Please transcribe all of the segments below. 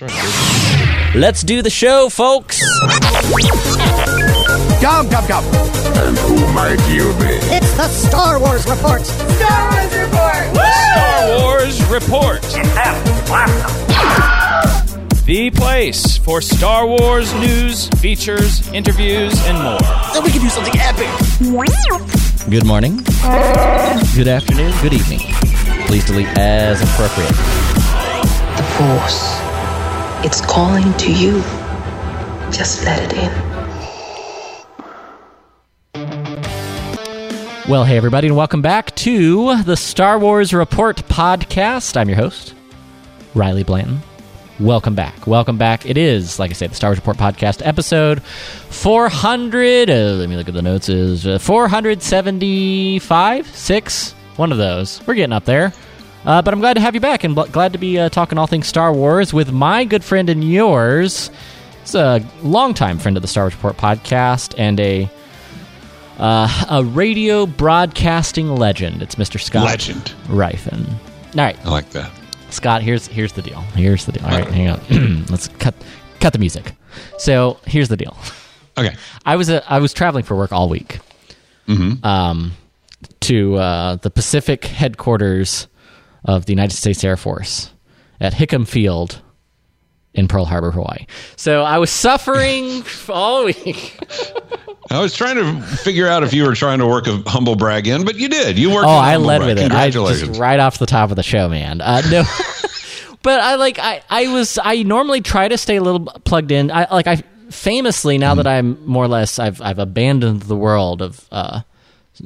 Let's do the show, folks. Come, come, come. And who might you be? It's the Star Wars Report. Star Wars Report. Star Wars Report. The place for Star Wars news, features, interviews, and more. Then we can do something epic. Good morning. Good afternoon. Good evening. Please delete as appropriate. The Force. It's calling to you. Just let it in. Well, hey, everybody, and welcome back to the Star Wars Report podcast. I'm your host, Riley Blanton. Welcome back. Welcome back. It is, like I say, the Star Wars Report podcast episode 400. Uh, let me look at the notes. Is uh, 475, six, one of those. We're getting up there. Uh, but I'm glad to have you back and bl- glad to be uh, talking all things Star Wars with my good friend and yours. He's a longtime friend of the Star Wars Report podcast and a uh, a radio broadcasting legend. It's Mr. Scott Legend. Ryfun. All right, I like that. Scott. Here's here's the deal. Here's the deal. All right, hang on. Let's cut cut the music. So here's the deal. Okay. I was a, I was traveling for work all week. Um, to uh, the Pacific headquarters of the United States Air Force at Hickam Field in Pearl Harbor, Hawaii. So I was suffering all week. I was trying to figure out if you were trying to work a humble brag in, but you did. You worked. Oh, I led brag. with it. I just right off the top of the show, man. Uh, no, but I like I I was I normally try to stay a little plugged in. I like I famously now that I'm more or less I've I've abandoned the world of uh,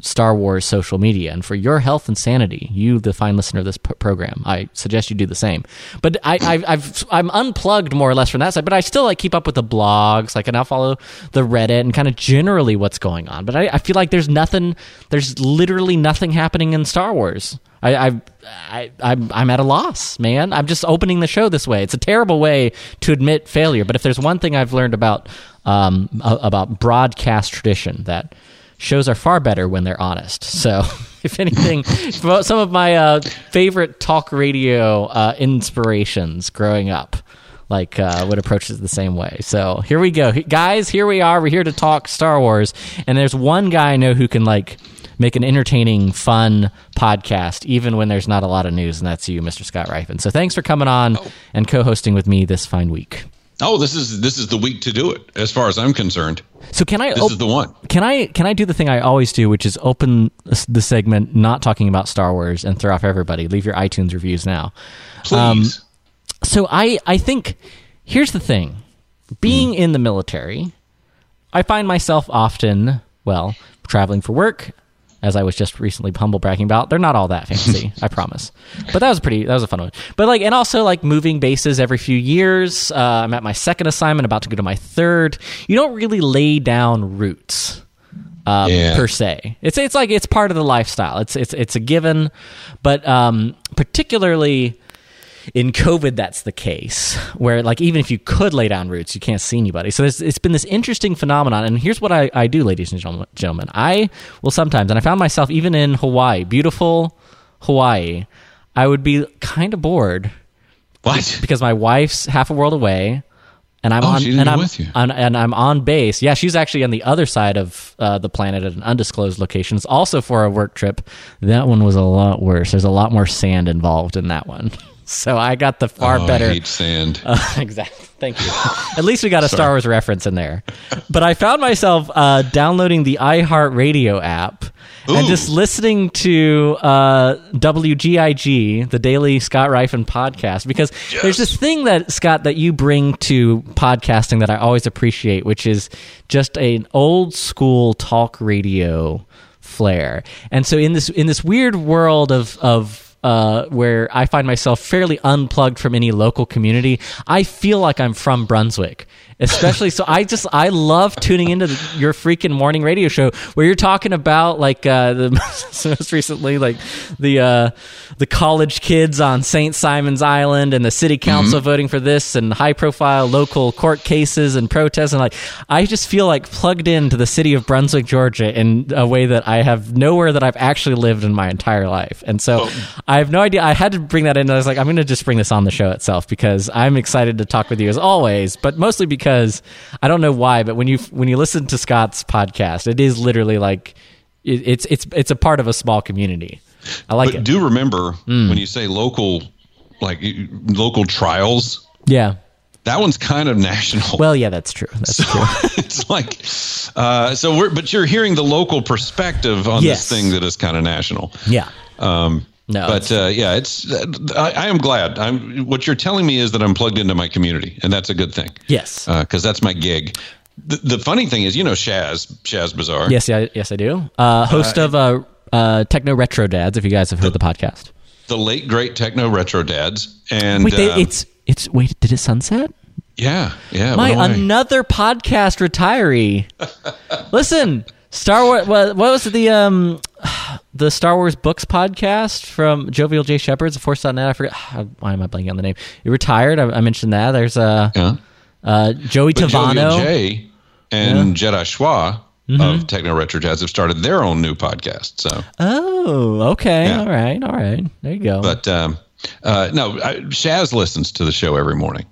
Star Wars social media, and for your health and sanity, you the fine listener of this p- program, I suggest you do the same. But I, I I've I'm unplugged more or less from that side, but I still like keep up with the blogs, like and I'll follow the Reddit and kind of generally what's going on. But I, I feel like there's nothing, there's literally nothing happening in Star Wars. I, I, I, I'm, I'm at a loss, man. I'm just opening the show this way. It's a terrible way to admit failure. But if there's one thing I've learned about, um, about broadcast tradition, that shows are far better when they're honest. So, if anything, some of my uh, favorite talk radio uh, inspirations growing up, like uh, would approach it the same way. So here we go, guys. Here we are. We're here to talk Star Wars, and there's one guy I know who can like make an entertaining, fun podcast, even when there's not a lot of news, and that's you, Mr. Scott Ryfun. So thanks for coming on and co-hosting with me this fine week. Oh, this is this is the week to do it, as far as I'm concerned. So can I? This op- is the one. Can I? Can I do the thing I always do, which is open the segment not talking about Star Wars and throw off everybody. Leave your iTunes reviews now. Please. so I I think here's the thing. Being Mm-hmm. in the military, I find myself often well traveling for work. As I was just recently humble bragging about, they're not all that fancy, I promise. But that was pretty. That was a fun one. But like, and also like moving bases every few years. Uh, I'm at my second assignment, about to go to my third. You don't really lay down roots um, Yeah. per se. It's it's like it's part of the lifestyle. It's it's it's a given, but um, particularly in COVID, that's the case. Where like even if you could lay down roots, you can't see anybody. So there's, it's been this interesting phenomenon. And here's what I, I do, ladies and gentlemen. I will sometimes, and I found myself even in Hawaii, beautiful Hawaii. I would be kind of bored what? because my wife's half a world away, and I'm Oh, on and I'm on- and I'm on base. Yeah, she's actually on the other side of uh, the planet at an undisclosed location. It's also for a work trip. That one was a lot worse. There's a lot more sand involved in that one. So I got the far oh, better. I hate sand. Uh, exactly. Thank you. At least we got a Star Wars reference in there. But I found myself uh, downloading the iHeartRadio app and just listening to uh, WGIG, the daily Scott Ryfun podcast, because there's this thing that Scott that you bring to podcasting that I always appreciate, which is just an old school talk radio flair. And so in this in this weird world of of uh, where I find myself fairly unplugged from any local community, I feel like I'm from Brunswick. Especially, so I just I love tuning into the, your freaking morning radio show where you're talking about like uh, the most recently like the uh, the college kids on St. Simon's Island and the city council voting for this and high profile local court cases and protests and like I just feel like plugged into the city of Brunswick, Georgia in a way that I have nowhere that I've actually lived in my entire life. And so I I have no idea. I had to bring that in. I was like, I'm going to just bring this on the show itself because I'm excited to talk with you as always, but mostly because I don't know why, but when you when you listen to Scott's podcast, it is literally like it, it's it's it's a part of a small community. I like but it. Do remember when you say local, like local trials, yeah. that one's kind of national. Well, yeah, that's true. That's true. it's like, uh, so we're, but you're hearing the local perspective on Yes. this thing that is kind of national. Yeah. Um, No, but uh, yeah, it's. I, I am glad. I'm. What you're telling me is that I'm plugged into my community, and that's a good thing. Yes. because that's my gig. The, the funny thing is, you know, Shaz, Shaz Bazaar. yes, yeah, yes, I do. Uh, host of uh, uh, Techno Retro Dads. If you guys have heard the podcast. the late great techno retro dads, and Wait, they, uh, it's it's wait. Did it sunset? yeah, yeah. My another podcast retiree. Listen, Star Wars. What, what was the um, the Star Wars books podcast from Jovial J Shepherds, Force.net. I forget. Why am I blanking on the name? He retired. I, I mentioned that. There's uh, Yeah. uh, Joey But Tavano. J and Jedi Schwa Mm-hmm. of Techno Retro Dads have started their own new podcast. So, Oh, okay. Yeah. All right. All right. There you go. but um, uh, no, I, Shaz listens to the show every morning.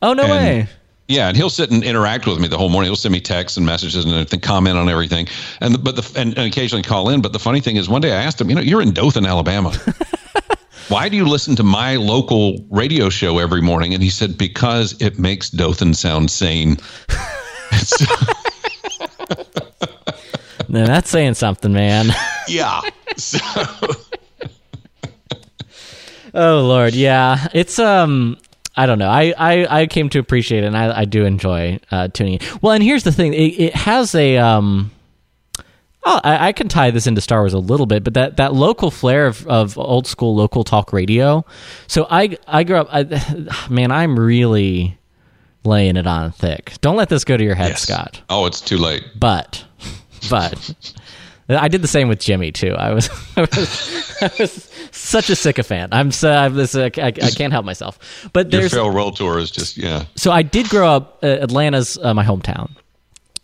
oh no and- way. Yeah, and he'll sit and interact with me the whole morning. He'll send me texts and messages and everything, comment on everything, and but the and, and occasionally call in. But the funny thing is, one day I asked him, you know, you're in Dothan, Alabama. Why do you listen to my local radio show every morning? And he said, because it makes Dothan sound sane. Now, that's saying something, man. yeah. So, Oh Lord, yeah. It's um I don't know. I, I, I came to appreciate it and I, I do enjoy uh, tuning in. Well, and here's the thing. It, it has a um oh, I, I can tie this into Star Wars a little bit, but that, that local flair of, of old school local talk radio. So I I grew up I, man, I'm really laying it on thick. Don't let this go to your head, yes. Scott. Oh, it's too late. But but I did the same with Jimmy too. I was I was, I was such a sycophant. I'm so I'm this, I, I can't help myself. But Your there's farewell tour is just yeah. so I did grow up. Uh, Atlanta's uh, my hometown.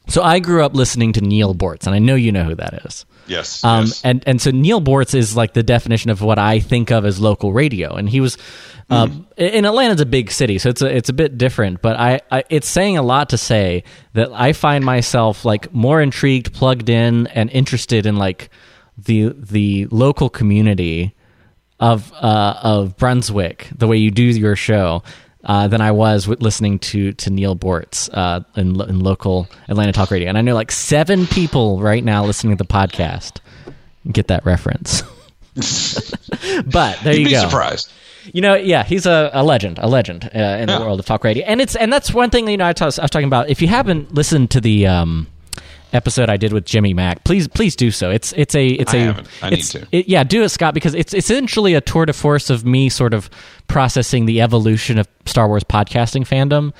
So I grew up listening to Neal Boortz, and I know you know who that is. Yes. Um, yes. and and so Neal Boortz is like the definition of what I think of as local radio, and he was. Um, In Atlanta's a big city, so it's a it's a bit different. But I, I it's saying a lot to say that I find myself like more intrigued, plugged in, and interested in like the the local community of uh, of Brunswick, the way you do your show, uh, than I was with listening to to Neal Boortz uh, in, in local Atlanta talk radio. And I know like seven people right now listening to the podcast get that reference. but there You'd you be go. surprised. You know, yeah, he's a, a legend, a legend uh, in the Yeah. world of talk radio, and it's and that's one thing you know I, was- talking about. If you haven't listened to the um, episode I did with Jimmy Mac, please please do so. It's it's a it's I a haven't. I need to. it- yeah, do it, Scott, because it's essentially a tour de force of me sort of processing the evolution of Star Wars podcasting fandom.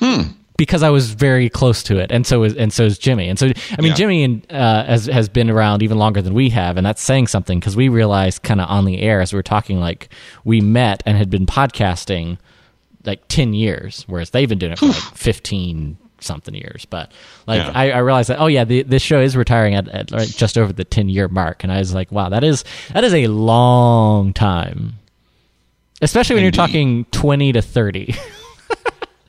Hmm. Because I was very close to it, and so is and so is Jimmy, and so I mean Yeah. Jimmy and, uh, has has been around even longer than we have, and that's saying something because we realized kind of on the air as we were talking, like we met and had been podcasting like ten years, whereas they've been doing it for like fifteen something years. But like Yeah. I, I realized that oh yeah, the, this show is retiring at, at like, just over the ten year mark, and I was like, wow, that is that is a long time, especially when Indeed. you're talking twenty to thirty.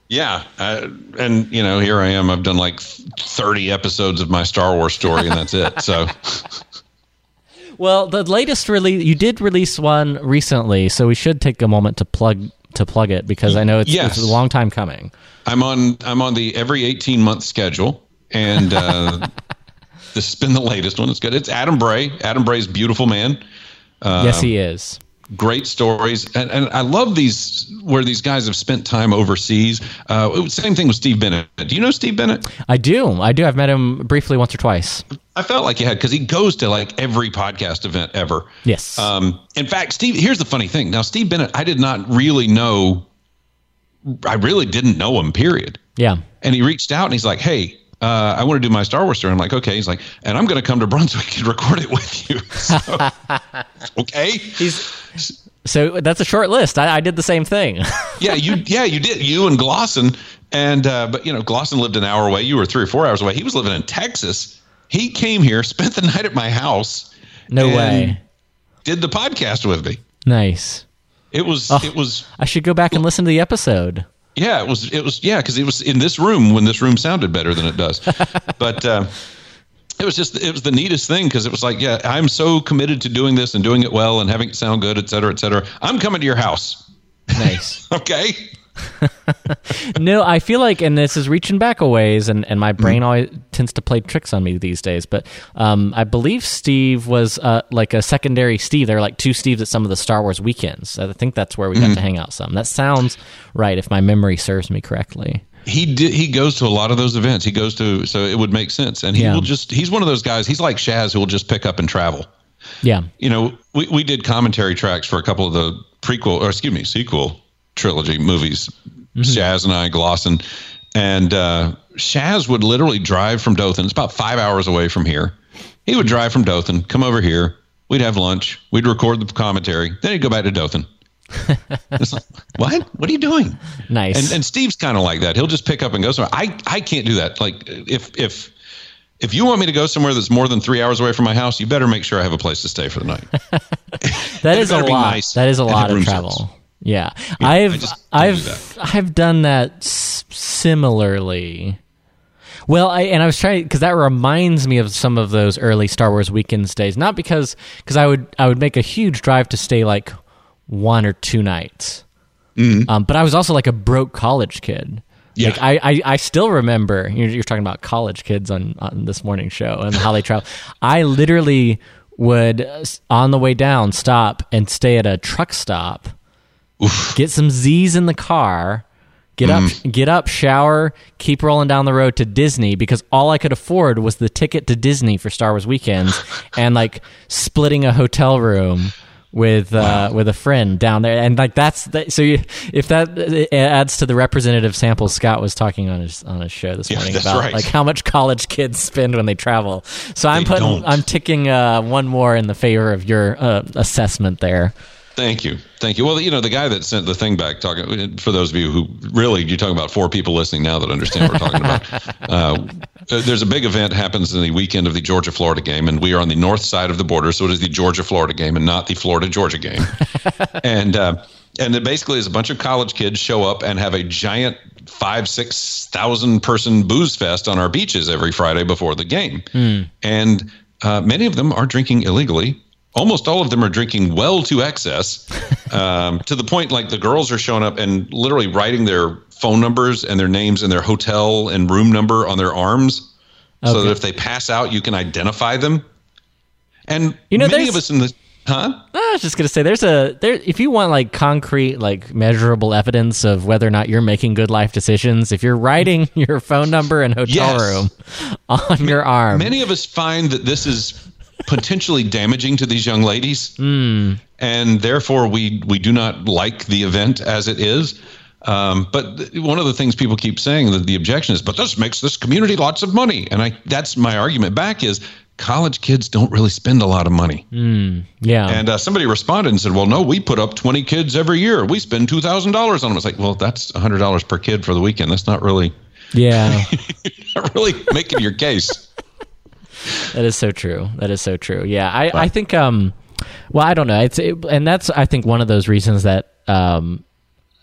Yeah, uh, and you know, here I am. I've done like thirty episodes of my Star Wars story, and that's it. So, well, the latest release you did release one recently, so we should take a moment to plug to plug it because I know it's, Yes. it's a long time coming. I'm on. I'm on the every eighteen month schedule, and uh, this has been the latest one. It's good. It's Adam Bray. Adam Bray's beautiful man. yes, he is. Great stories, and, and I love these where these guys have spent time overseas. Uh, same thing with Steve Bennett. Do you know Steve Bennett? I do. I do. I've met him briefly once or twice. I felt like you had because he goes to like every podcast event ever. Yes. Um, in fact, Steve, here's the funny thing. Now, Steve Bennett, I did not really know. I really didn't know him. Period. yeah. And he reached out and he's like, "Hey, uh, I want to do my Star Wars story." I'm like, "Okay." He's like, "And I'm going to come to Brunswick and record it with you." So, okay. He's so that's a short list. I, I did the same thing. Yeah, you. Yeah, you did. You and Glosson, and uh, but you know, Glosson lived an hour away. You were three or four hours away. He was living in Texas. He came here, spent the night at my house. No and way. Did the podcast with me. Nice. It was Oh. it was I should go back and listen to the episode. Yeah it was it was yeah because it was in this room when this room sounded better than it does, but. Uh, it was just it was the neatest thing because it was like yeah i'm so committed to doing this and doing it well and having it sound good et cetera et cetera i'm coming to your house Nice. okay no, I feel like, and this is reaching back a ways, and, and my Mm-hmm. brain always tends to play tricks on me these days. But um, I believe Steve was uh, like a secondary Steve. There were like two Steves at some of the Star Wars weekends. I think that's where we Mm-hmm. got to hang out some. That sounds right if my memory serves me correctly. he did he goes to a lot of those events he goes to so it would make sense and he Yeah. will just he's one of those guys he's like shaz who will just pick up and travel Yeah. you know we, we did commentary tracks for a couple of the prequel or excuse me sequel trilogy movies shaz and i glosson and uh, shaz would literally drive from dothan it's about five hours away from here he would drive from dothan come over here we'd have lunch we'd record the commentary then he'd go back to dothan it's like, what what are you doing Nice. and and Steve's kind of like that. He'll just pick up and go somewhere. I I can't do that. Like if if if you want me to go somewhere that's more than three hours away from my house, you better make sure I have a place to stay for the night. that is a lot. nice that is a lot of travel. service. Yeah. I've I just don't do I've. I've done that s- similarly. Well, I, and I was trying because that reminds me of some of those early Star Wars weekends days. Not because because I would I would make a huge drive to stay like one or two nights, Mm-hmm. um, but I was also like a broke college kid. Yeah. Like I, I, I still remember you're, you're talking about college kids on, on this morning show and how they travel. I literally would on the way down stop and stay at a truck stop, get some Z's in the car, get up, get up, shower, keep rolling down the road to Disney because all I could afford was the ticket to Disney for Star Wars weekends and like splitting a hotel room with uh, with a friend down there, and like that's that, so. You, if that adds to the representative sample Scott was talking on his on his show this morning that's about right. like how much college kids spend when they travel. So I'm putting don't. I'm ticking uh, one more in the favor of your uh, assessment there. Thank you, thank you. Well, you know the guy that sent the thing back. Talking for those of you who really you're talking about four people listening now that understand what we're talking about. Uh, there's a big event happens in the weekend of the Georgia Florida game, and we are on the north side of the border, so it is the Georgia Florida game and not the Florida Georgia game. and uh, and it basically is a bunch of college kids show up and have a giant five six thousand person booze fest on our beaches every Friday before the game, and uh, many of them are drinking illegally. Almost all of them are drinking well to excess, um, to the point like the girls are showing up and literally writing their phone numbers and their names and their hotel and room number on their arms, so that if they pass out, you can identify them. And You know, many of us in the huh? I was just gonna say, there's a there. If you want like concrete, like measurable evidence of whether or not you're making good life decisions, if you're writing your phone number and hotel Yes. room on your arm, Many of us find that this is potentially damaging to these young ladies, and therefore we we do not like the event as it is. Um, but th- one of the things people keep saying that the objection is, but this makes this community lots of money, and I that's my argument back is college kids don't really spend a lot of money. yeah, And uh, somebody responded and said, "Well, no, we put up 20 kids every year. We spend two thousand dollars on them." It's like, well, that's hundred dollars per kid for the weekend. That's not really yeah. not really making your case. That is so true. That is so true. Yeah, I, I think um, well, I don't know. It's it, and that's I think one of those reasons that um,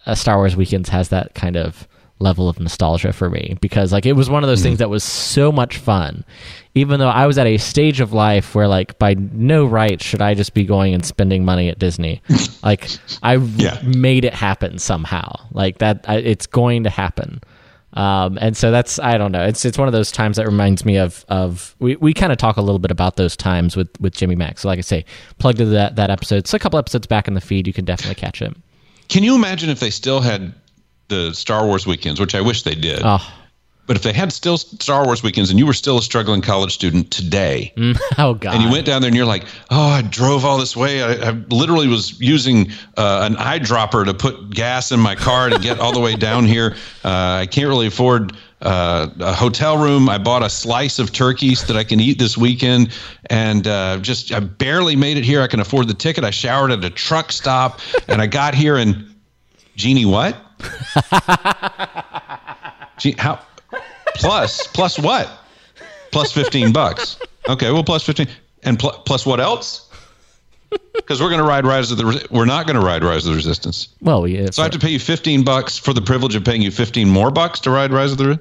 uh, Star Wars Weekends has that kind of level of nostalgia for me because like it was one of those things that was so much fun, even though I was at a stage of life where like by no right should I just be going and spending money at Disney. like I Yeah. made it happen somehow. Like that, I, it's going to happen. Um, and so that's I don't know. It's it's one of those times that reminds me of of we, we kind of talk a little bit about those times with with Jimmy Max. So like I say, plugged into that that episode. It's a couple episodes back in the feed. You can definitely catch it. Can you imagine if they still had the Star Wars weekends, which I wish they did? Oh, But if they had still Star Wars weekends and you were still a struggling college student today, oh god. and you went down there and you're like, oh, I drove all this way. I, I literally was using uh, an eyedropper to put gas in my car to get all the way down here. Uh, I can't really afford uh, a hotel room. I bought a slice of turkey so that I can eat this weekend, and uh, just I barely made it here. I can afford the ticket. I showered at a truck stop, and I got here and Jeannie, what? Gee, how? Plus, plus what? Plus fifteen bucks. Okay, well, plus fifteen, and pl- plus what else? Because we're going to ride Rise of the. Re- We're not going to ride Rise of the Resistance. Well, we, So I have to pay you fifteen bucks for the privilege of paying you fifteen more bucks to ride Rise of the. Re-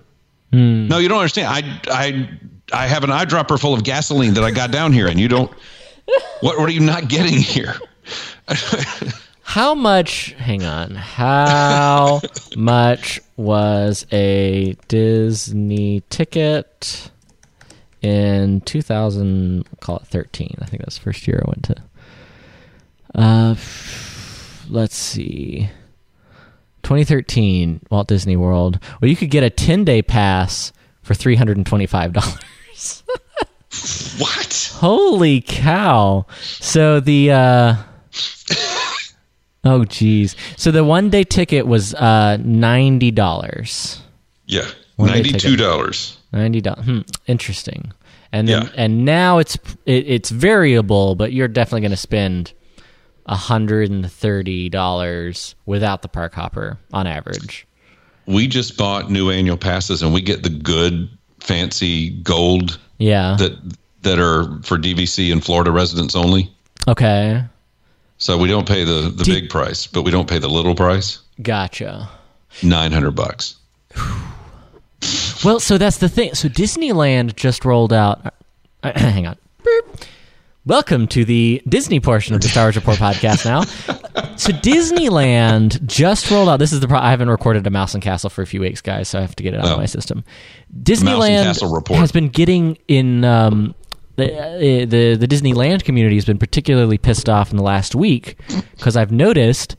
Hmm. No, you don't understand. I I I have an eyedropper full of gasoline that I got down here, and you don't. What what are you not getting here? How much? Hang on. How much was a Disney ticket in 2000? Call it 13. I think that's the first year I went to. Uh, let's see. 2013 Walt Disney World. Well, you could get a 10 day pass for $325. What? Holy cow. So the uh Oh geez. So the one day ticket was uh ninety dollars. Yeah, ninety two dollars. Ninety dollars. Hmm, interesting. And then Yeah. and now it's it, it's variable, but you're definitely going to spend hundred and thirty dollars without the park hopper on average. We just bought new annual passes, and we get the good, fancy gold Yeah. that that are for DVC and Florida residents only. okay. So we don't pay the the Do- big price, but we don't pay the little price. Gotcha. Nine hundred bucks. Well, so that's the thing. So Disneyland just rolled out. uh, hang on. Beep. Welcome to the Disney portion of the Star Wars Report podcast. Now, so Disneyland just rolled out. This is the. Pro- I haven't recorded a Mouse and Castle for a few weeks, guys, so I have to get it out of Oh. my system. Disneyland Castle report. has been getting in. Um, the, uh, the the Disneyland community has been particularly pissed off in the last week because I've noticed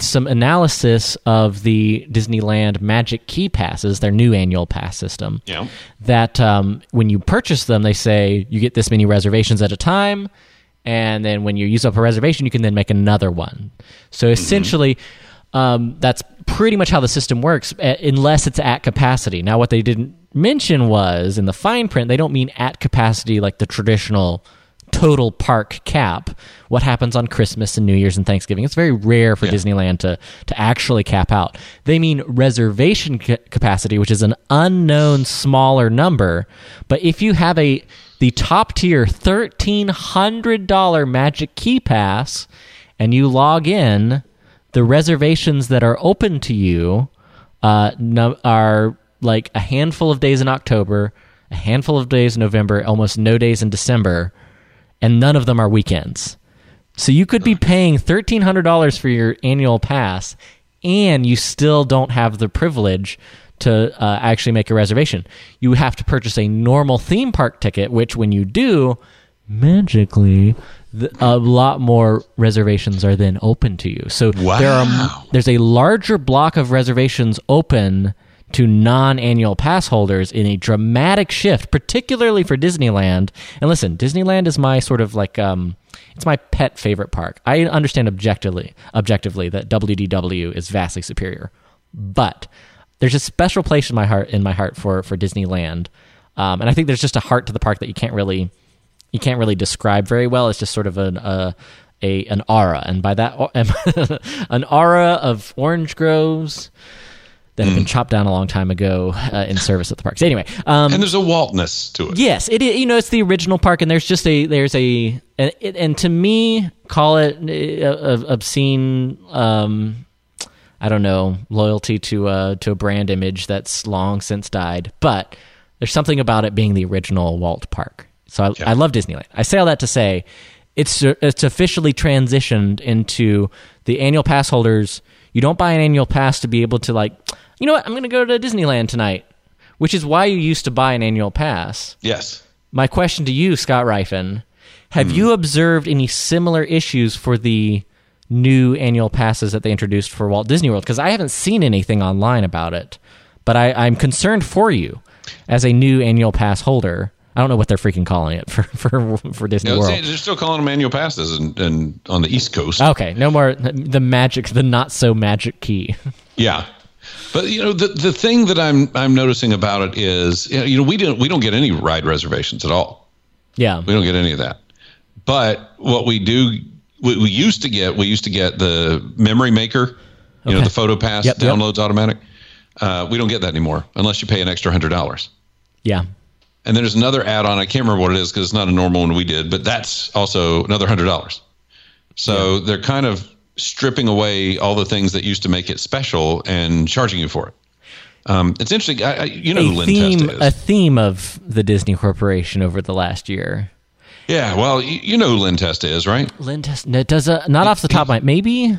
some analysis of the Disneyland Magic Key passes, their new annual pass system. Yeah. That um, when you purchase them, they say you get this many reservations at a time, and then when you use up a reservation, you can then make another one. So essentially, um, that's pretty much how the system works, uh, unless it's at capacity. Now, what they didn't mention was in the fine print, they don't mean at capacity like the traditional total park cap. What happens on Christmas and New Year's and Thanksgiving? It's very rare for Disneyland to to actually cap out. They mean reservation ca- capacity, which is an unknown smaller number. But if you have a the top tier thirteen hundred dollar Magic Key Pass and you log in, the reservations that are open to you uh, no, are like a handful of days in October, a handful of days in November, almost no days in December, and none of them are weekends. So you could be paying thirteen hundred dollars for your annual pass, and you still don't have the privilege to uh, actually make a reservation. You have to purchase a normal theme park ticket, which when you do, magically, the, a lot more reservations are then open to you. So there are there's a larger block of reservations open to non-annual pass holders in a dramatic shift, particularly for Disneyland. And listen, Disneyland is my sort of like um, it's my pet favorite park. I understand objectively objectively that WDW is vastly superior, but there's a special place in my heart in my heart for for Disneyland, um, and I think there's just a heart to the park that you can't really you can't really describe very well. It's just sort of an uh, a an aura, and by that an aura of orange groves that have been chopped down a long time ago uh, in service at the parks. Anyway, um, And there's a Waltness to it. Yes, it you know it's the original park, and there's just a there's a and, and to me call it uh, uh, obscene. Um, I don't know loyalty to a to a brand image that's long since died, but there's something about it being the original Walt Park. So I, I love Disneyland. I say all that to say it's it's officially transitioned into the annual pass holders. You don't buy an annual pass to be able to like, you know what? I'm going to go to Disneyland tonight, which is why you used to buy an annual pass. Yes. My question to you, Scott Ryfun, have hmm. you observed any similar issues for the new annual passes that they introduced for Walt Disney World? Because I haven't seen anything online about it, but I, I'm concerned for you as a new annual pass holder. I don't know what they're freaking calling it for for, for Disney World. they're still calling them annual passes and, and on the East Coast. Okay, no more the magic, the not so magic key. Yeah. But you know the the thing that I'm I'm noticing about it is you know we don't we don't get any ride reservations at all. yeah, We don't get any of that. But what we do we, we used to get we used to get the memory maker, you know the photo pass Yep, yep. downloads automatic. Uh, we don't get that anymore unless you pay an extra hundred dollars. yeah, And then there's another add-on. I can't remember what it is because it's not a normal one we did, but that's also another hundred dollars. So they're kind of stripping away all the things that used to make it special and charging you for it. Um, it's interesting. I, I, you know a who Lynn theme, Testa is. a theme of the Disney Corporation over the last year. yeah, well, you, you know who Len Testa is, right? Lynn Test, no, does a, not off the top of my maybe.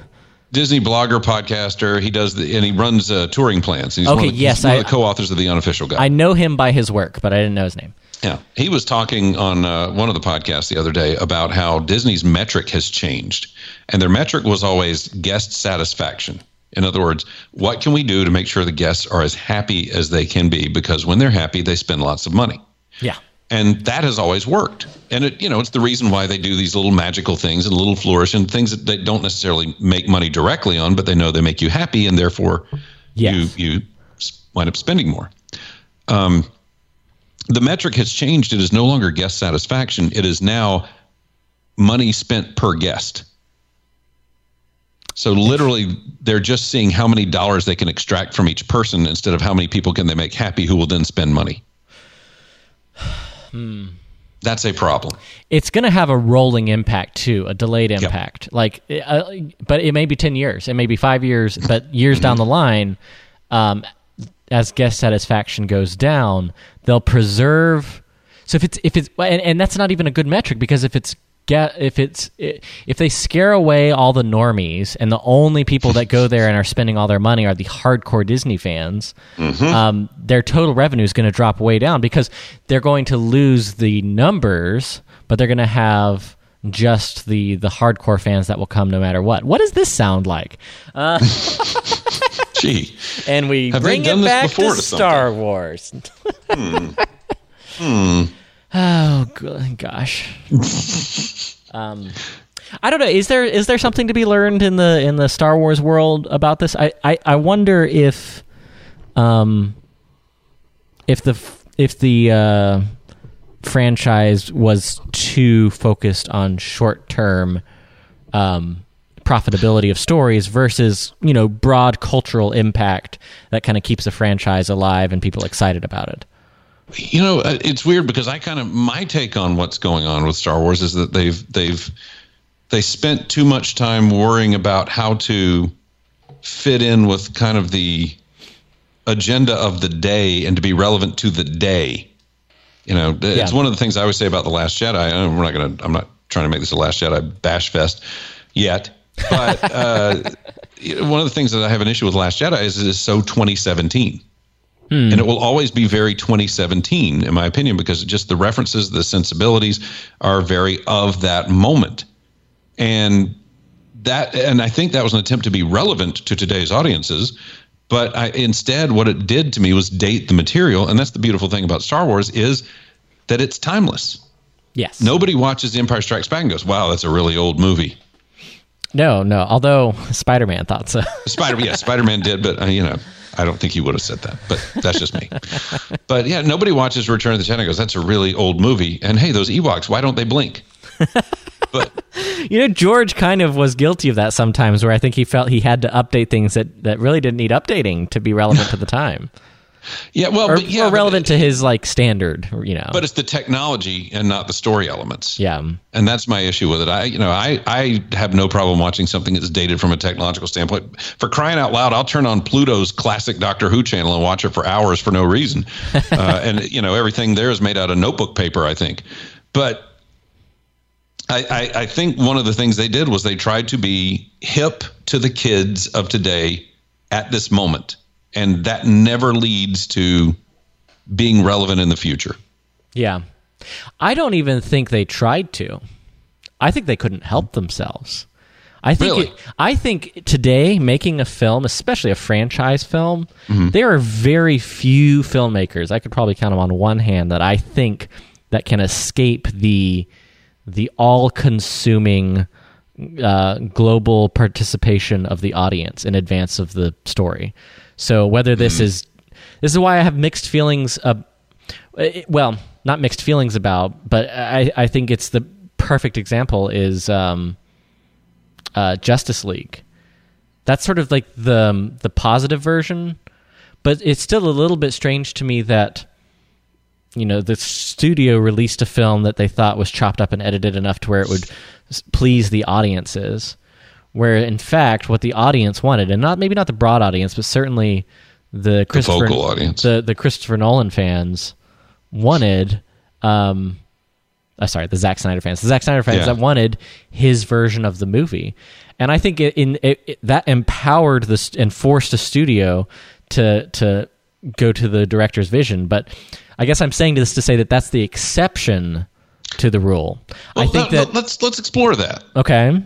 Disney blogger, podcaster. He does the, and he runs uh, touring plans. He's Okay, one of, the- yes, one I- of the co-authors of the unofficial guide. I know him by his work, but I didn't know his name. Yeah, he was talking on uh, one of the podcasts the other day about how Disney's metric has changed, and their metric was always guest satisfaction. In other words, what can we do to make sure the guests are as happy as they can be? Because when they're happy, they spend lots of money, Yeah. and that has always worked. And it, you know, it's the reason why they do these little magical things and little flourish and things that they don't necessarily make money directly on, but they know they make you happy, and therefore, Yes. you you wind up spending more Um, the metric has changed. It is no longer guest satisfaction. It is now money spent per guest. So literally, they're just seeing how many dollars they can extract from each person instead of how many people can they make happy who will then spend money. That's a problem. it's going to have a rolling impact too, a delayed impact. Like, uh, but it may be ten years, it may be five years, but years down the line, um, as guest satisfaction goes down, they'll preserve. So if it's if it's and, and that's not even a good metric because if it's get if it's if they scare away all the normies and the only people that go there and are spending all their money are the hardcore Disney fans, um, their total revenue is going to drop way down because they're going to lose the numbers, but they're going to have just the the hardcore fans that will come no matter what. What does this sound like? Gee, And we Have bring done it this back before to to Star Wars. Oh gosh. um, I don't know. Is there is there something to be learned in the in the Star Wars world about this? I I, I wonder if um if the if the uh, franchise was too focused on short term um, profitability of stories versus you know broad cultural impact that kind of keeps the franchise alive and people excited about it. you know uh, it's weird because i kind of my take on what's going on with star wars is that they've they've they spent too much time worrying about how to fit in with kind of the agenda of the day and to be relevant to the day you know it's Yeah. one of the things i always say about the last jedi we're not gonna i'm not trying to make this a last jedi bash fest yet but uh, one of the things that i have an issue with last jedi is it's so 2017 and it will always be very 2017 in my opinion because just the references the sensibilities are very of that moment. And that and i think that was an attempt to be relevant to today's audiences but I, instead what it did to me was date the material. And that's the beautiful thing about star wars is that it's timeless. Yes. nobody watches the empire strikes back and goes wow that's a really old movie No, no. Although Spider Man thought so. Spider, yeah, Spider Man did, but uh, you know, I don't think he would have said that. But that's just me. but yeah, nobody watches Return of the Jedi goes, "That's a really old movie." And hey, those Ewoks, why don't they blink? but you know, George kind of was guilty of that sometimes, where I think he felt he had to update things that, that really didn't need updating to be relevant to the time, yeah, well, or, but, yeah, or relevant to his like standard. You know. But it's the technology and not the story elements. yeah. and that's my issue with it. I, you know, I, I have no problem watching something that's dated from a technological standpoint. For crying out loud, I'll turn on Pluto's classic Doctor Who channel and watch it for hours for no reason. uh, and you know, everything there is made out of notebook paper, I think. But I, I, I think one of the things they did was they tried to be hip to the kids of today at this moment, and that never leads to being relevant in the future. Yeah. I don't even think they tried to. I think they couldn't help themselves. I think Really? it, I think today making a film, especially a franchise film, Mm-hmm. there are very few filmmakers. I could probably count them on one hand that I think that can escape the the all-consuming uh, global participation of the audience in advance of the story. So whether this Mm-hmm. is this is why I have mixed feelings. Uh, well, not mixed feelings about, but I, I think it's the perfect example is um, uh, Justice League. That's sort of like the the positive version, but it's still a little bit strange to me that you know the studio released a film that they thought was chopped up and edited enough to where it would please the audiences where in fact what the audience wanted and not maybe not the broad audience but certainly the Christopher vocal audience. the the Christopher Nolan fans wanted um uh, sorry, the Zack Snyder fans, the Zack Snyder fans Yeah. that wanted his version of the movie, and I think it, in it, it, that empowered the st- and forced a studio to to go to the director's vision. But I guess I'm saying this to say that that's the exception to the rule. I think no, no, that let's let's explore that. okay,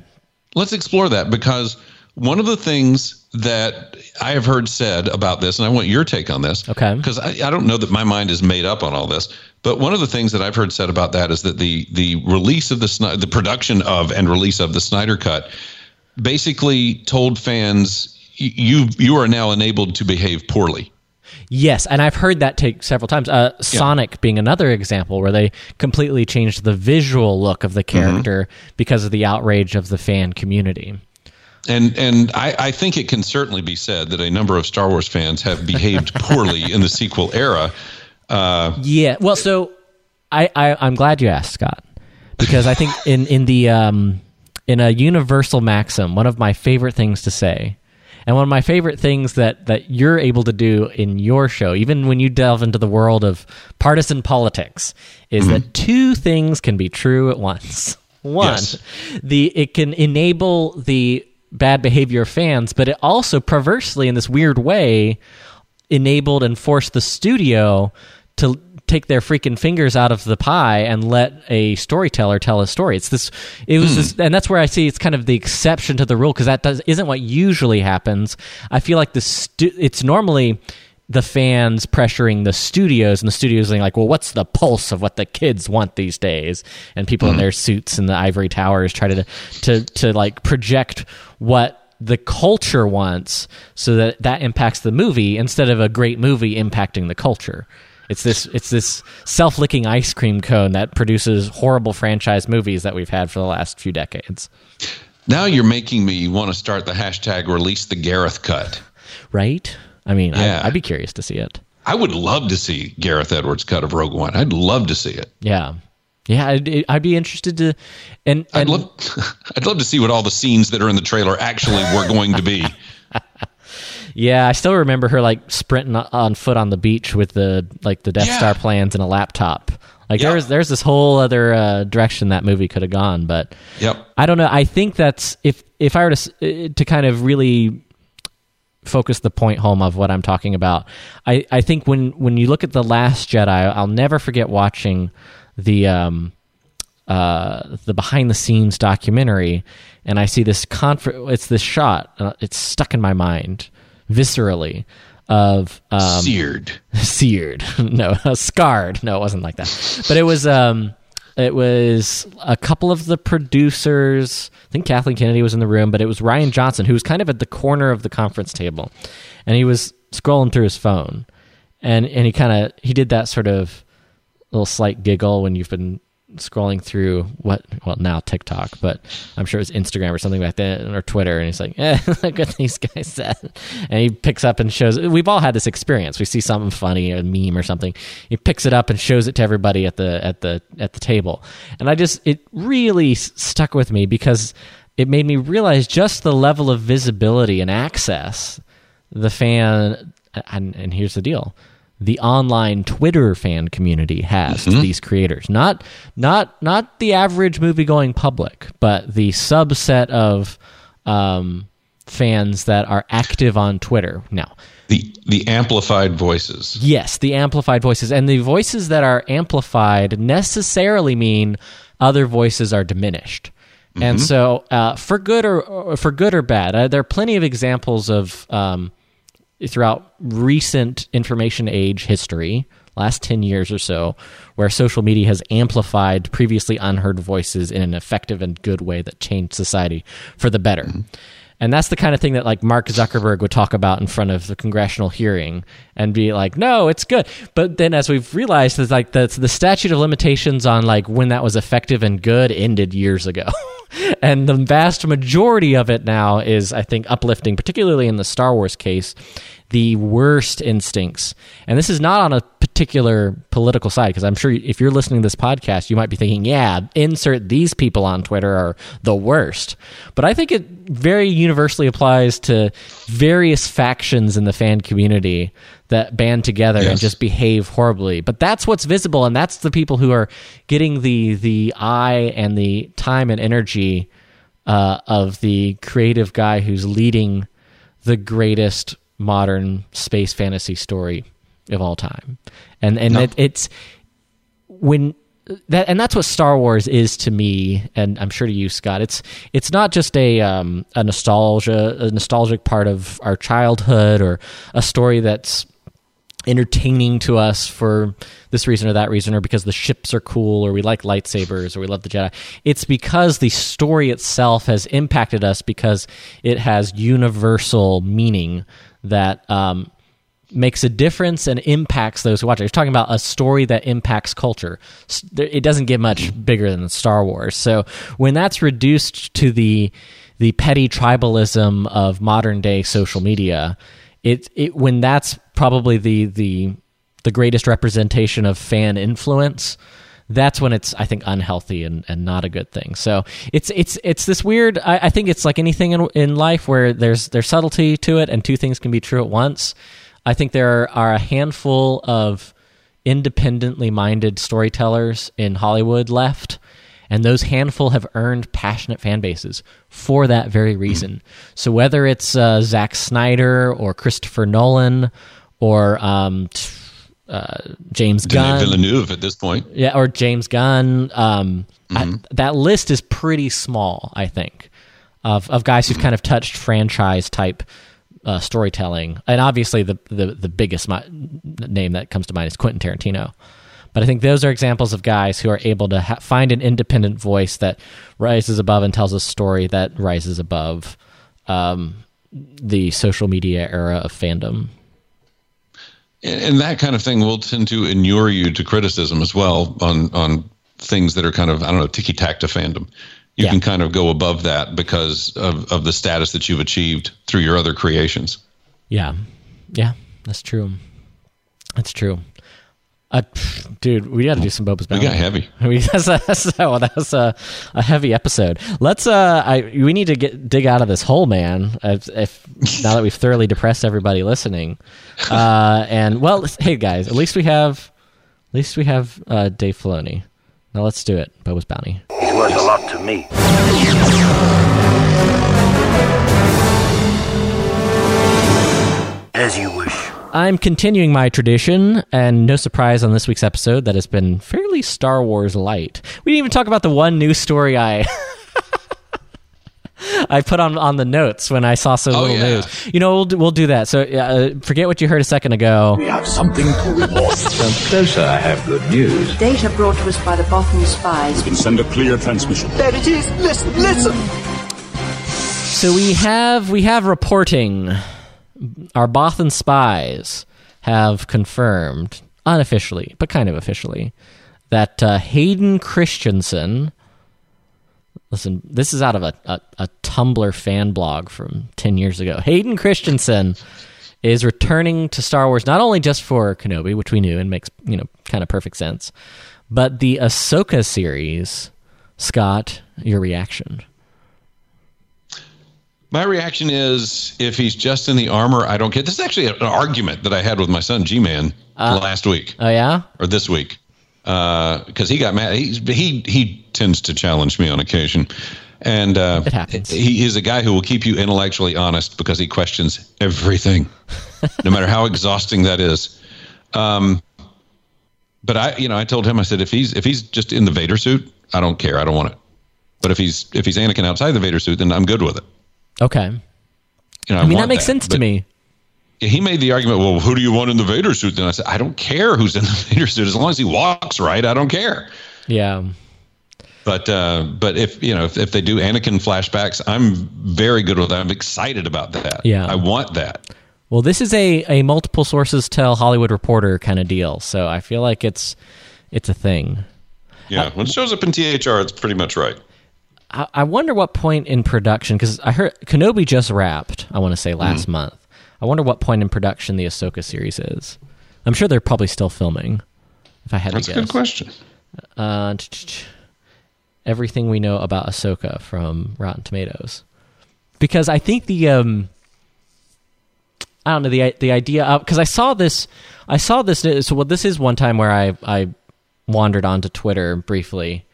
Let's explore that because one of the things that I have heard said about this, and I want your take on this. Okay. Because I, I don't know that my mind is made up on all this, but one of the things that I've heard said about that is that the the release of the the production of and release of the Snyder Cut basically told fans you you are now enabled to behave poorly. Yes, and I've heard that take several times. Uh, Sonic being another example where they completely changed the visual look of the character because of the outrage of the fan community. And and I, I think it can certainly be said that a number of Star Wars fans have behaved poorly in the sequel era. Yeah, well, so I, I I'm glad you asked, Scott, because I think in in the um in a universal maxim, one of my favorite things to say, and one of my favorite things that that you're able to do in your show, even when you delve into the world of partisan politics, is that mm-hmm. two things can be true at once. One, Yes. the it can enable the bad behavior of fans, but it also perversely, in this weird way, enabled and forced the studio to take their freaking fingers out of the pie and let a storyteller tell a story. It's this, it was hmm. this, and that's where I see it's kind of the exception to the rule because that does, isn't what usually happens. I feel like the stu- it's normally the fans pressuring the studios and the studios being like, well, what's the pulse of what the kids want these days? And people in hmm. their suits in the ivory towers try to, to, to like project what the culture wants so that that impacts the movie instead of a great movie impacting the culture. It's this it's this self-licking ice cream cone that produces horrible franchise movies that we've had for the last few decades. Now you're making me want to start the hashtag release the Gareth cut. Right? I mean, Yeah. I, I'd be curious to see it. I would love to see Gareth Edwards' cut of Rogue One. I'd love to see it. Yeah. Yeah, I'd, I'd be interested to and, I'd love, I'd love to see what all the scenes that are in the trailer actually were going to be. yeah, I still remember her like sprinting on foot on the beach with the like the Death Yeah. Star plans and a laptop. Like there's there's this whole other uh, direction that movie could have gone, but Yep. I don't know. I think that's if if I were to uh, to kind of really focus the point home of what I'm talking about. I, I think when when you look at the Last Jedi, I'll never forget watching the um uh the behind the scenes documentary, and I see this confer- It's this shot. Uh, it's stuck in my mind viscerally of um, Seared. seared. No scarred. No it wasn't like that. But it was um it was a couple of the producers i think kathleen kennedy was in the room but it was rian johnson who was kind of at the corner of the conference table. And he was scrolling through his phone. And and he kind of he did that sort of little slight giggle when you've been scrolling through what well now TikTok, but I'm sure it was Instagram or something like that or Twitter, and he's like, "Eh, look what these guys said," and he picks up and shows. We've all had this experience. We see something funny, a meme or something. He picks it up and shows it to everybody at the at the at the table, and I just it really stuck with me because it made me realize just the level of visibility and access the fan and, and here's the deal the online twitter fan community has to these creators not not not the average movie going public but the subset of um, fans that are active on twitter now The the amplified voices. Yes, the amplified voices. And the voices that are amplified necessarily mean other voices are diminished. And so, uh, for good or, or for good or bad, uh, there are plenty of examples of um, throughout recent information age history, last ten years or so, where social media has amplified previously unheard voices in an effective and good way that changed society for the better. Mm-hmm. And that's the kind of thing that like Mark Zuckerberg would talk about in front of the congressional hearing and be like, "No, it's good." But then as we've realized is like the the statute of limitations on like when that was effective and good ended years ago. and the vast majority of it now is I think uplifting, particularly in the Star Wars case, the worst instincts. And this is not on a particular political side because I'm sure if you're listening to this podcast, you might be thinking, yeah, insert these people on Twitter are the worst. But I think it very universally applies to various factions in the fan community that band together and just behave horribly. But that's what's visible, and that's the people who are getting the the eye and the time and energy uh, of the creative guy who's leading the greatest modern space fantasy story of all time. And and it, it's when that and that's what Star Wars is to me, and I'm sure to you, Scott. It's it's not just a um, a nostalgia, a nostalgic part of our childhood, or a story that's entertaining to us for this reason or that reason, or because the ships are cool, or we like lightsabers, or we love the Jedi. It's because the story itself has impacted us because it has universal meaning that um, makes a difference and impacts those who watch it. You're talking about a story that impacts culture. It doesn't get much bigger than Star Wars. So when that's reduced to the the petty tribalism of modern day social media, it, it when that's probably the the the greatest representation of fan influence that's when it's I think unhealthy and, and not a good thing. So it's it's it's this weird. I, I think it's like anything in, in life where there's there's subtlety to it, and two things can be true at once. I think there are a handful of independently minded storytellers in Hollywood left, and those handful have earned passionate fan bases for that very reason. So whether it's uh, Zack Snyder or Christopher Nolan or um, uh, James Gunn, Villeneuve at this point. yeah, or James Gunn. Um, I, that list is pretty small, I think, of of guys who've kind of touched franchise type uh, storytelling, and obviously the the the biggest name that comes to mind is Quentin Tarantino. But I think those are examples of guys who are able to ha- find an independent voice that rises above and tells a story that rises above um, the social media era of fandom. and, and that kind of thing will tend to inure you to criticism as well on on things that are kind of I don't know ticky tack to fandom. You Yeah. can kind of go above that because of of the status that you've achieved through your other creations. Yeah, yeah, that's true. That's true. Uh, pff, dude, we got to do some Boba's We Bounty. got heavy. We, that's, that's, that was a, a heavy episode. Let's. Uh, I we need to get dig out of this hole, man. If, if now that we've thoroughly depressed everybody listening, uh, and well, hey guys, at least we have, at least we have uh, Dave Filoni. Now let's do it. Boba's Bounty. He's worth a lot to me. As you wish. I'm continuing my tradition, and no surprise on this week's episode that has been fairly Star Wars light. We didn't even talk about the one new story I I put on on the notes when I saw so Oh, little yeah. news. You know, we'll do, we'll do that. So uh, forget what you heard a second ago. We have something to report. Closer, I have good news. Data brought to us by the Bothan spies. can send a clear transmission. There it is. Listen, listen. So we have we have reporting. Our Bothan spies have confirmed, unofficially, but kind of officially, that uh, Hayden Christensen. Listen, this is out of a, a, a Tumblr fan blog from 10 years ago. Hayden Christensen is returning to Star Wars not only just for Kenobi, which we knew and makes, you know, kind of perfect sense, but the Ahsoka series. Scott, your reaction? My reaction is if he's just in the armor, I don't care. This is actually an argument that I had with my son G Man uh, last week Oh, yeah? or this week because he got mad. He's, he he tends to challenge me on occasion, and uh, It happens. He is a guy who will keep you intellectually honest because he questions everything, no matter how exhausting that is. Um, but I, you know, I told him I said if he's if he's just in the Vader suit, I don't care. I don't want it. But if he's if he's Anakin outside the Vader suit, then I'm good with it. Okay. You know, I mean, that makes sense to me. He made the argument, well, who do you want in the Vader suit? Then I said, I don't care who's in the Vader suit as long as he walks right. I don't care. Yeah. But uh, but if you know if, if they do Anakin flashbacks, I'm very good with that. I'm excited about that. Yeah. I want that. Well, this is a, a multiple sources tell Hollywood Reporter kind of deal, so I feel like it's it's a thing. Yeah, when it shows up in THR, it's pretty much right. I, I wonder what point in production because I heard Kenobi just wrapped. I want to say last month. I wonder what point in production the Ahsoka series is. I'm sure they're probably still filming. If I had That's to guess. That's a good question. Uh, everything we know about Ahsoka from Rotten Tomatoes, because I think the um, I don't know the the idea because I saw this I saw this so well this is one time where I I wandered onto Twitter briefly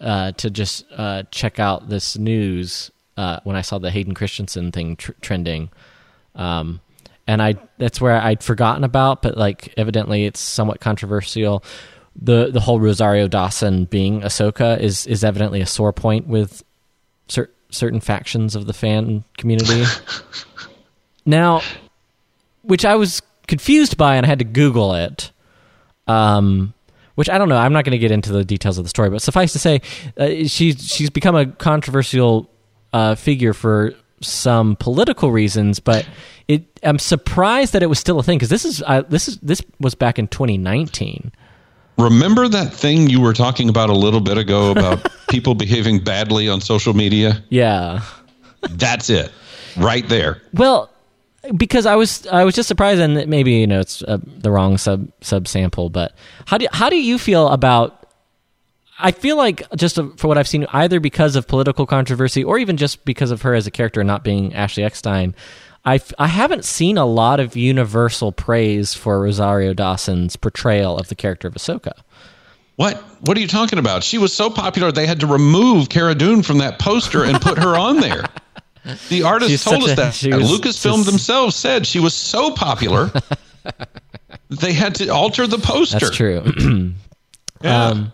uh, to just uh, check out this news uh, when I saw the Hayden Christensen thing tr- trending. Um, and I that's where I'd forgotten about, but like evidently it's somewhat controversial. The the whole Rosario Dawson being Ahsoka is is evidently a sore point with cer- certain factions of the fan community. now, which I was confused by, and I had to Google it. Um, which I don't know. I'm not going to get into the details of the story, but suffice to say, uh, she's she's become a controversial uh, figure for some political reasons. But it, I'm surprised that it was still a thing because this is uh, this is this was back in 2019. Remember that thing you were talking about a little bit ago about people behaving badly on social media? Yeah. That's it, right there. Well, because I was I was just surprised, and maybe you know it's uh, the wrong sub sub sample. But how do how do you feel about? I feel like just for what I've seen, either because of political controversy or even just because of her as a character not being Ashley Eckstein, I I haven't seen a lot of universal praise for Rosario Dawson's portrayal of the character of Ahsoka. What? What are you talking about? She was so popular they had to remove Cara Dune from that poster and put her on there. The artist She's told us a- that. Lucasfilm just- themselves said she was so popular they had to alter the poster. That's true. Yeah. Um,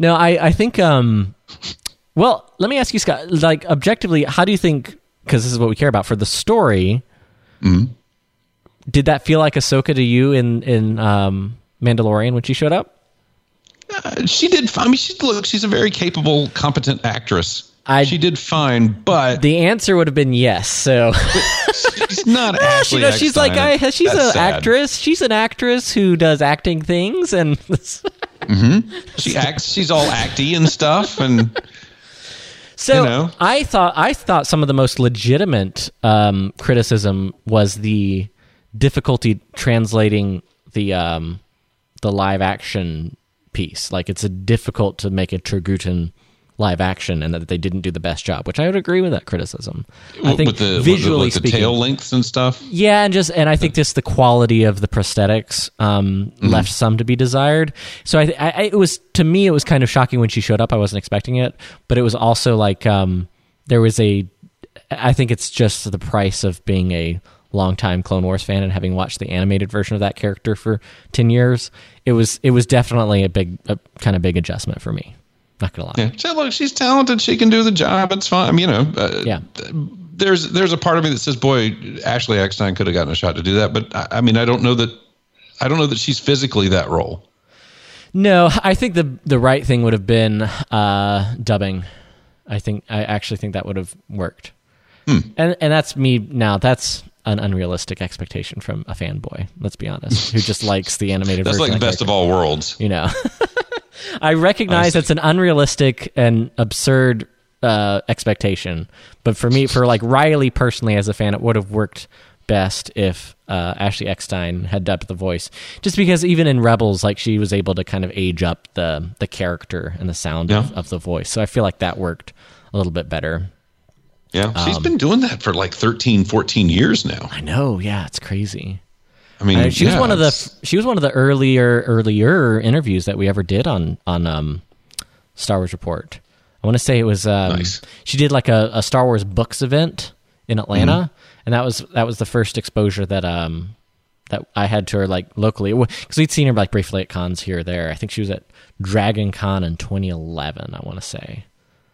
no, I, I think. Um, well, let me ask you, Scott. Like, objectively, how do you think? Because this is what we care about for the story. Mm-hmm. Did that feel like Ahsoka to you in in um, Mandalorian when she showed up? Uh, she did. I mean, she look. She's a very capable, competent actress. I- she did fine, but The answer would have been yes. So she's not she, Ashley. knows, she's like, I, she's That's an sad. actress. She's an actress who does acting things, and She acts. She's all acty and stuff, and So You know? I thought I thought some of the most legitimate um, criticism was the difficulty translating the um, the live action piece. Like it's a difficult to make a Togruta live action, and that they didn't do the best job. Which I would agree with that criticism. I think with the with the- visually like the speaking, tail lengths and stuff. yeah, and just and I think just the quality of the prosthetics um, left some to be desired. So I, I, I- it was to me it was kind of shocking when she showed up. I wasn't expecting it, but it was also like um, there was a. I think it's just the price of being a longtime Clone Wars fan and having watched the animated version of that character for ten years. It was it was definitely a big a kind of big adjustment for me. Not gonna lie. Yeah, so look, she's talented. She can do the job. It's fine. You know, uh, Yeah. There's there's a part of me that says, boy, Ashley Eckstein could have gotten a shot to do that. But I, I mean, I don't know that. I don't know that she's physically that role. No, I think the the right thing would have been uh, dubbing. I think I actually think that would have worked. Hmm. And and that's me now. That's an unrealistic expectation from a fanboy. Let's be honest, who just likes the animated That's like best of all worlds. You know, I recognize it's an unrealistic and absurd uh, expectation, but for me, for like Riley personally as a fan, it would have worked best if uh, Ashley Eckstein had dubbed the voice. Just because even in Rebels, like she was able to kind of age up the the character and the sound of, Yeah. of the voice, so I feel like that worked a little bit better. Yeah, she's Um, been doing that for like 13, 14 years now. I know, yeah, it's crazy. I mean, Uh, she was one of the she was one of the earlier earlier interviews that we ever did on on um, Star Wars Report. I want to say it was um, Nice. she did like a, a Star Wars books event in Atlanta, Mm-hmm. and that was that was the first exposure that um that I had to her like locally because we'd seen her like briefly at cons here or there. I think she was at Dragon Con in 2011. I want to say.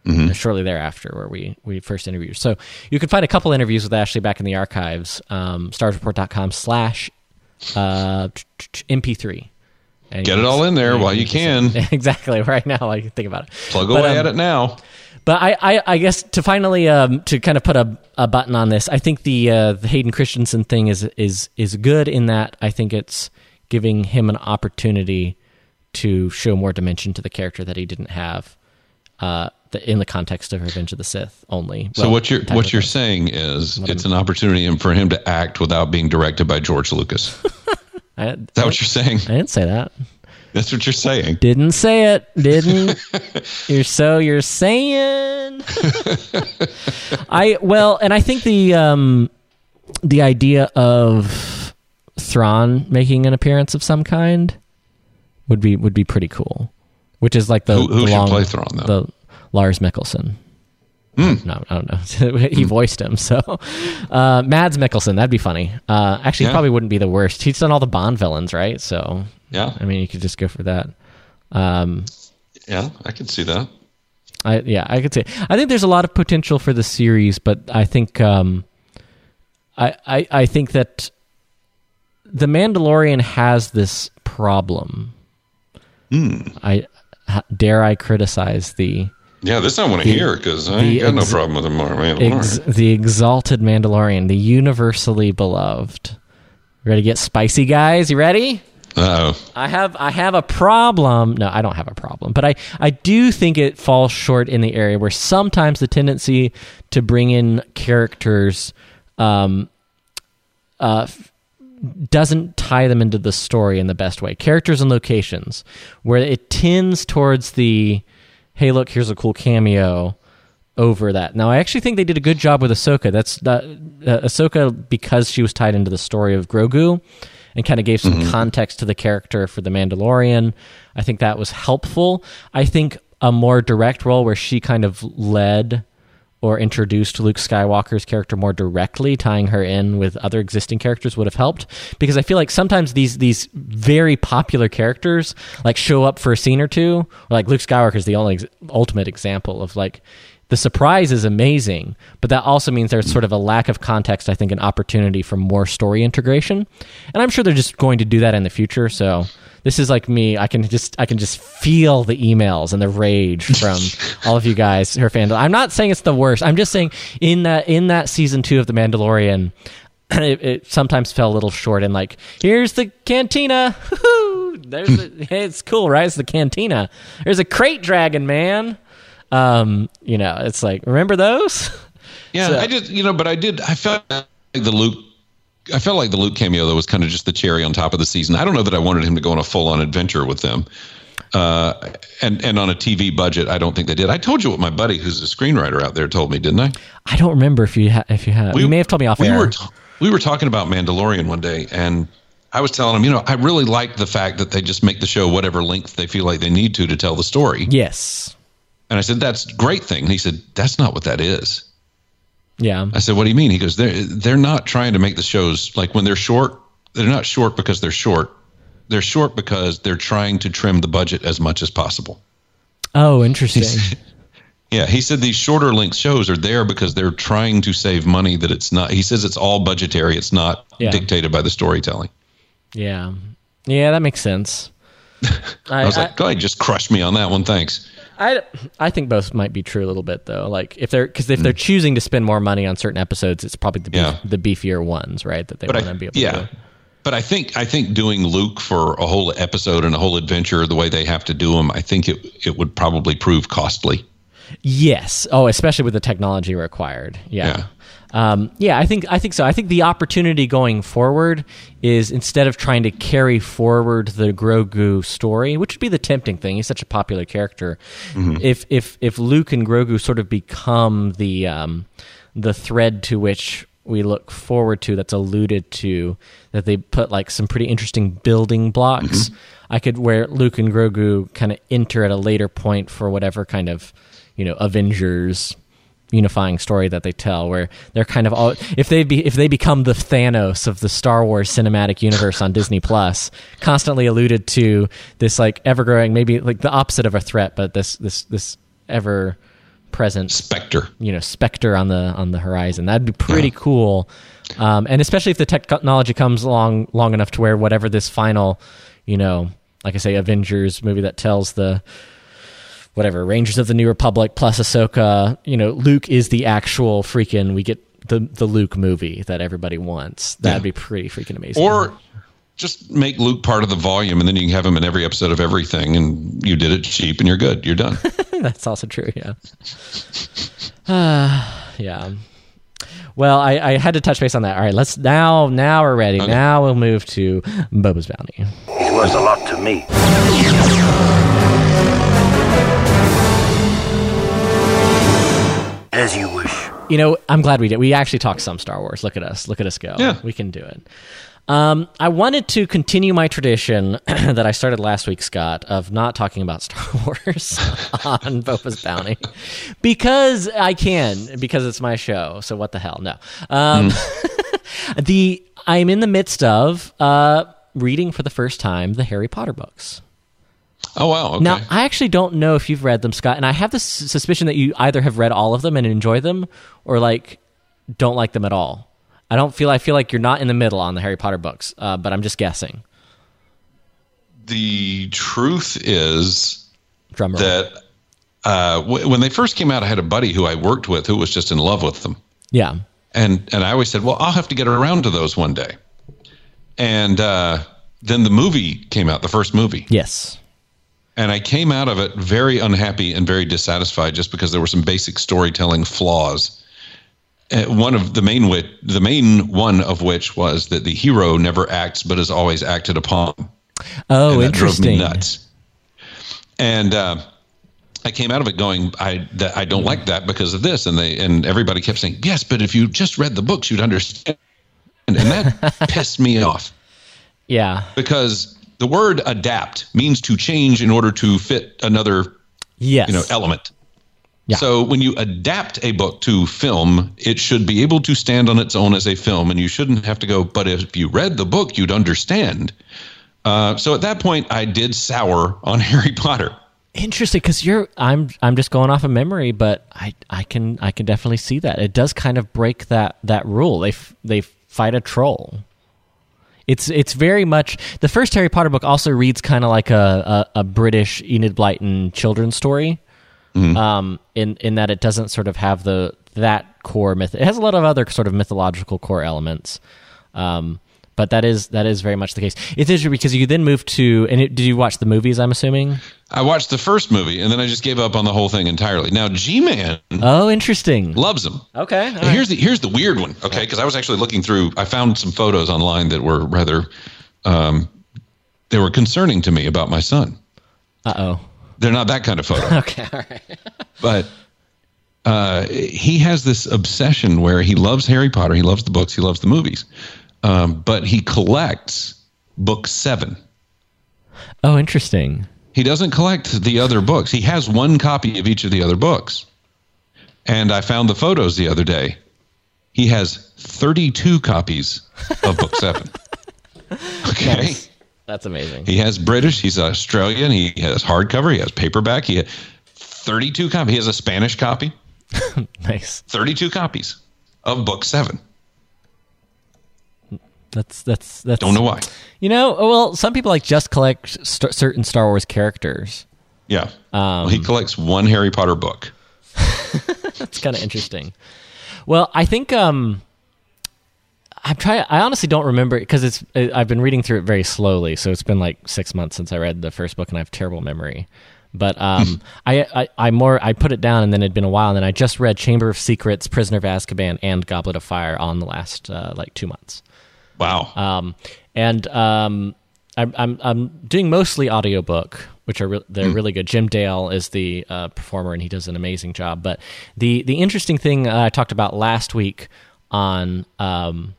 Mm-hmm. Shortly thereafter, where we, we first interviewed. her. So you can find a couple interviews with Ashley back in the archives, um, starsreport.com slash uh, MP3. And Get it all in there while you can. exactly right now. Can think about it. plug But, away um, at it now. But I, I, I guess to finally um, to kind of put a, a button on this, I think the uh, the Hayden Christensen thing is is is good in that I think it's giving him an opportunity to show more dimension to the character that he didn't have uh, the, in the context of Revenge of the Sith only. So Well, what you're what you're saying is it's an opportunity for him to act without being directed by George Lucas. I, Is that what you're saying? I didn't say that. That's what you're saying. Didn't say it. Didn't. you're so you're saying. I well, and I think the um the idea of Thrawn making an appearance of some kind would be would be pretty cool. Which is like the Who- who the should long, play Thrawn, though? The Lars Mikkelsen. No, I don't know. he voiced him, so uh, Mads Mikkelsen. That'd be funny. Uh, actually, he Yeah. probably wouldn't be the worst. He's done all the Bond villains, right? So Yeah. I mean, you could just go for that. Um, Yeah, I can see that. I yeah, I could say. I think there's a lot of potential for the series, but I think um, I, I I think that the Mandalorian has this problem. I dare I criticize the Yeah, this I want to hear because I ain't got no problem with the Mandalorian. ex- the exalted Mandalorian, the universally beloved. Ready to get spicy, guys? You ready? oh, I have I have a problem. No, I don't have a problem, but I I do think it falls short in the area where sometimes the tendency to bring in characters um uh f- doesn't tie them into the story in the best way. Characters and locations where it tends towards the hey look here's a cool cameo over that. Now, I actually think they did a good job with Ahsoka. That's uh, uh, Ahsoka because she was tied into the story of Grogu and kind of gave some context to the character for the Mandalorian. I think that was helpful. I think a more direct role where she kind of led or introduced Luke Skywalker's character more directly, tying her in with other existing characters would have helped. Because I feel like sometimes these these very popular characters like show up for a scene or two. Like Luke Skywalker is the only ultimate example of like the surprise is amazing, but that also means there's sort of a lack of context. I think an opportunity for more story integration, and I'm sure they're just going to do that in the future. So this is like me. I can just I can just feel the emails and the rage from all of you guys her fans. I'm not saying it's the worst. I'm just saying in that in that season two of The Mandalorian. It, it sometimes fell a little short and like here's the cantina there's the, it's cool right it's the cantina there's a krayt dragon man um you know it's like remember those yeah. So- I did, you know, but I did. I felt like the Luke. I felt like the Luke cameo though was kind of just the cherry on top of the season. I don't know that I wanted him to go on a full on adventure with them. Uh, and and on a TV budget, I don't think they did. I told you what my buddy, who's a screenwriter out there, told me, didn't I? i don't remember if you ha- if you had you may have told me off we air Were t- we were talking about Mandalorian one day, and I was telling him, you know, I really like the fact that they just make the show whatever length they feel like they need to to tell the story. yes And I said, that's a great thing. And he said, that's not what that is. Yeah I said, what do you mean? He goes, they're they're not trying to make the shows like when they're short. They're not short because they're short. They're short because they're trying to trim the budget as much as possible. oh interesting Yeah, he said these shorter length shows are there because they're trying to save money. That it's not. He says it's all budgetary. It's not Yeah. dictated by the storytelling. yeah yeah that makes sense I, I was like, go ahead, just crush me on that one. Thanks. I, I think both might be true a little bit though. Like if they're because Hmm. if they're choosing to spend more money on certain episodes, it's probably the beef, Yeah. the beefier ones, right? That they want to be able to yeah, do. but I think I think doing Luke for a whole episode and a whole adventure the way they have to do them, I think it it would probably prove costly. Yes. Oh, especially with the technology required. Yeah. Yeah. Um, yeah, I think I think so. I think the opportunity going forward is instead of trying to carry forward the Grogu story, which would be the tempting thing. He's such a popular character. If if if Luke and Grogu sort of become the um, the thread to which we look forward to that's alluded to that they put like some pretty interesting building blocks i could where luke and grogu kind of enter at a later point for whatever kind of you know avengers unifying story that they tell where they're kind of all if they be if they become the thanos of the star wars cinematic universe on disney plus constantly alluded to this like ever growing maybe like the opposite of a threat but this this this ever present Spectre. you know specter on the on the horizon. That'd be pretty cool. Um, and especially if the technology comes along long enough to where whatever this final you know like i say avengers movie that tells the whatever rangers of the new republic plus ahsoka you know luke is the actual freaking we get the the luke movie that everybody wants that'd be pretty freaking amazing Or just make Luke part of the volume, and then you can have him in every episode of everything, and you did it cheap, and you're good. You're done. That's also true. Yeah. Uh, yeah. Well, I, I had to touch base on that. All right, let's now. Now we're ready. Now we'll move to Boba's Bounty. He's was a lot to me. As you wish. You know, I'm glad we did. We actually talked some Star Wars. Look at us. Look at us go. Yeah. We can do it. Um, I wanted to continue my tradition that I started last week, Scott, of not talking about Star Wars on Boba's Bounty because I can, because it's my show. So what the hell? No. Um, the I'm in the midst of uh, reading for the first time the Harry Potter books. Oh wow. Okay. Now, I actually don't know if you've read them, Scott, and I have the suspicion that you either have read all of them and enjoy them, or like don't like them at all. I don't feel. I feel like you're not in the middle on the Harry Potter books, uh, but I'm just guessing. the truth is Drum roll. that uh, w- when they first came out, I had a buddy who I worked with who was just in love with them. yeah, and and I always said, well, I'll have to get around to those one day. And uh, then the movie came out, the first movie, yes, and I came out of it very unhappy and very dissatisfied, just because there were some basic storytelling flaws. Uh, one of the main wit, the main one of which was that the hero never acts, but is always acted upon. Oh, and that drove me nuts. And uh, I came out of it going, I that I don't like that because of this, and they and everybody kept saying, yes, but if you just read the books, you'd understand. And, and that pissed me off Yeah, because the word adapt means to change in order to fit another yes, you know element. Yeah. So when you adapt a book to film, it should be able to stand on its own as a film, and you shouldn't have to go. But if you read the book, you'd understand. Uh, so at that point, I did sour on Harry Potter. interesting because you're. I'm. I'm just going off of memory, but I. I can. I can definitely see that it does kind of break that that rule. They. f- They fight a troll. It's it's very much the first Harry Potter book also reads kind of like a, a, a British Enid Blyton children's story, um, in in that it doesn't sort of have the that core myth. It has a lot of other sort of mythological core elements, um, but that is that is very much the case. It's interesting because you then move to and it, did you watch the movies? I'm assuming. I watched the first movie, and then I just gave up on the whole thing entirely. Now, G-Man Oh, interesting. loves them. Okay, And here's the here's the weird one, okay? Because I was actually looking through. I found some photos online that were rather, um, they were concerning to me about my son. uh oh. They're not that kind of photo. Okay, all right. but uh, he has this obsession where he loves Harry Potter, he loves the books, he loves the movies, um, but he collects book seven. Oh, interesting. He doesn't collect the other books. He has one copy of each of the other books. And I found the photos the other day. He has 32 copies of book seven. Okay. That's amazing. He has British, he's Australian, he has hardcover, he has paperback, he has 32 copies. He has a Spanish copy. Nice. 32 copies of book seven. That's that's that's. Don't know why. You know, well, some people like just collect st- certain Star Wars characters. Yeah. well, he collects one Harry Potter book. It's kind of interesting. Well, I think um, I'm trying. I honestly don't remember because it's. I've been reading through it very slowly, so it's been like six months since I read the first book, and I have terrible memory. But um, I, I, I more I put it down, and then it'd been a while, and then I just read Chamber of Secrets, Prisoner of Azkaban, and Goblet of Fire on the last uh, like two months. Wow. Um, and um, I'm, I'm I'm doing mostly audiobook, which are re- they're really good. Jim Dale is the uh, performer, and he does an amazing job. But the the interesting thing uh, I talked about last week on um,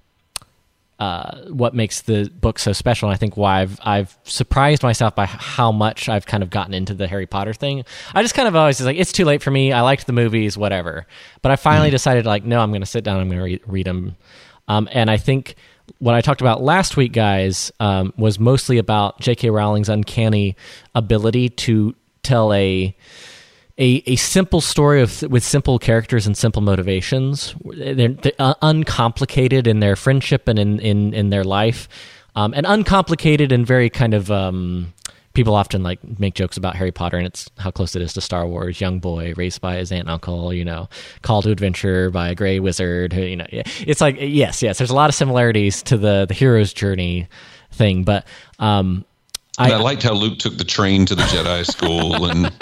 uh, what makes the book so special, and I think why I've I've surprised myself by how much I've kind of gotten into the Harry Potter thing. I just kind of always was like, it's too late for me. I liked the movies, whatever. But I finally decided, like, no, I'm going to sit down. I'm going to re- read them. Um, and I think what I talked about last week, guys, um, was mostly about J.K. Rowling's uncanny ability to tell a a, a simple story of, with simple characters and simple motivations. They're, they're uh, uncomplicated in their friendship and in, in, in their life, um, and uncomplicated and very kind of. Um, people often like make jokes about Harry Potter and it's how close it is to Star Wars. Young boy raised by his aunt and uncle, you know, called to adventure by a gray wizard. Who, you know, it's like yes, yes. There's a lot of similarities to the the hero's journey thing, but um, I, I liked how Luke took the train to the Jedi school and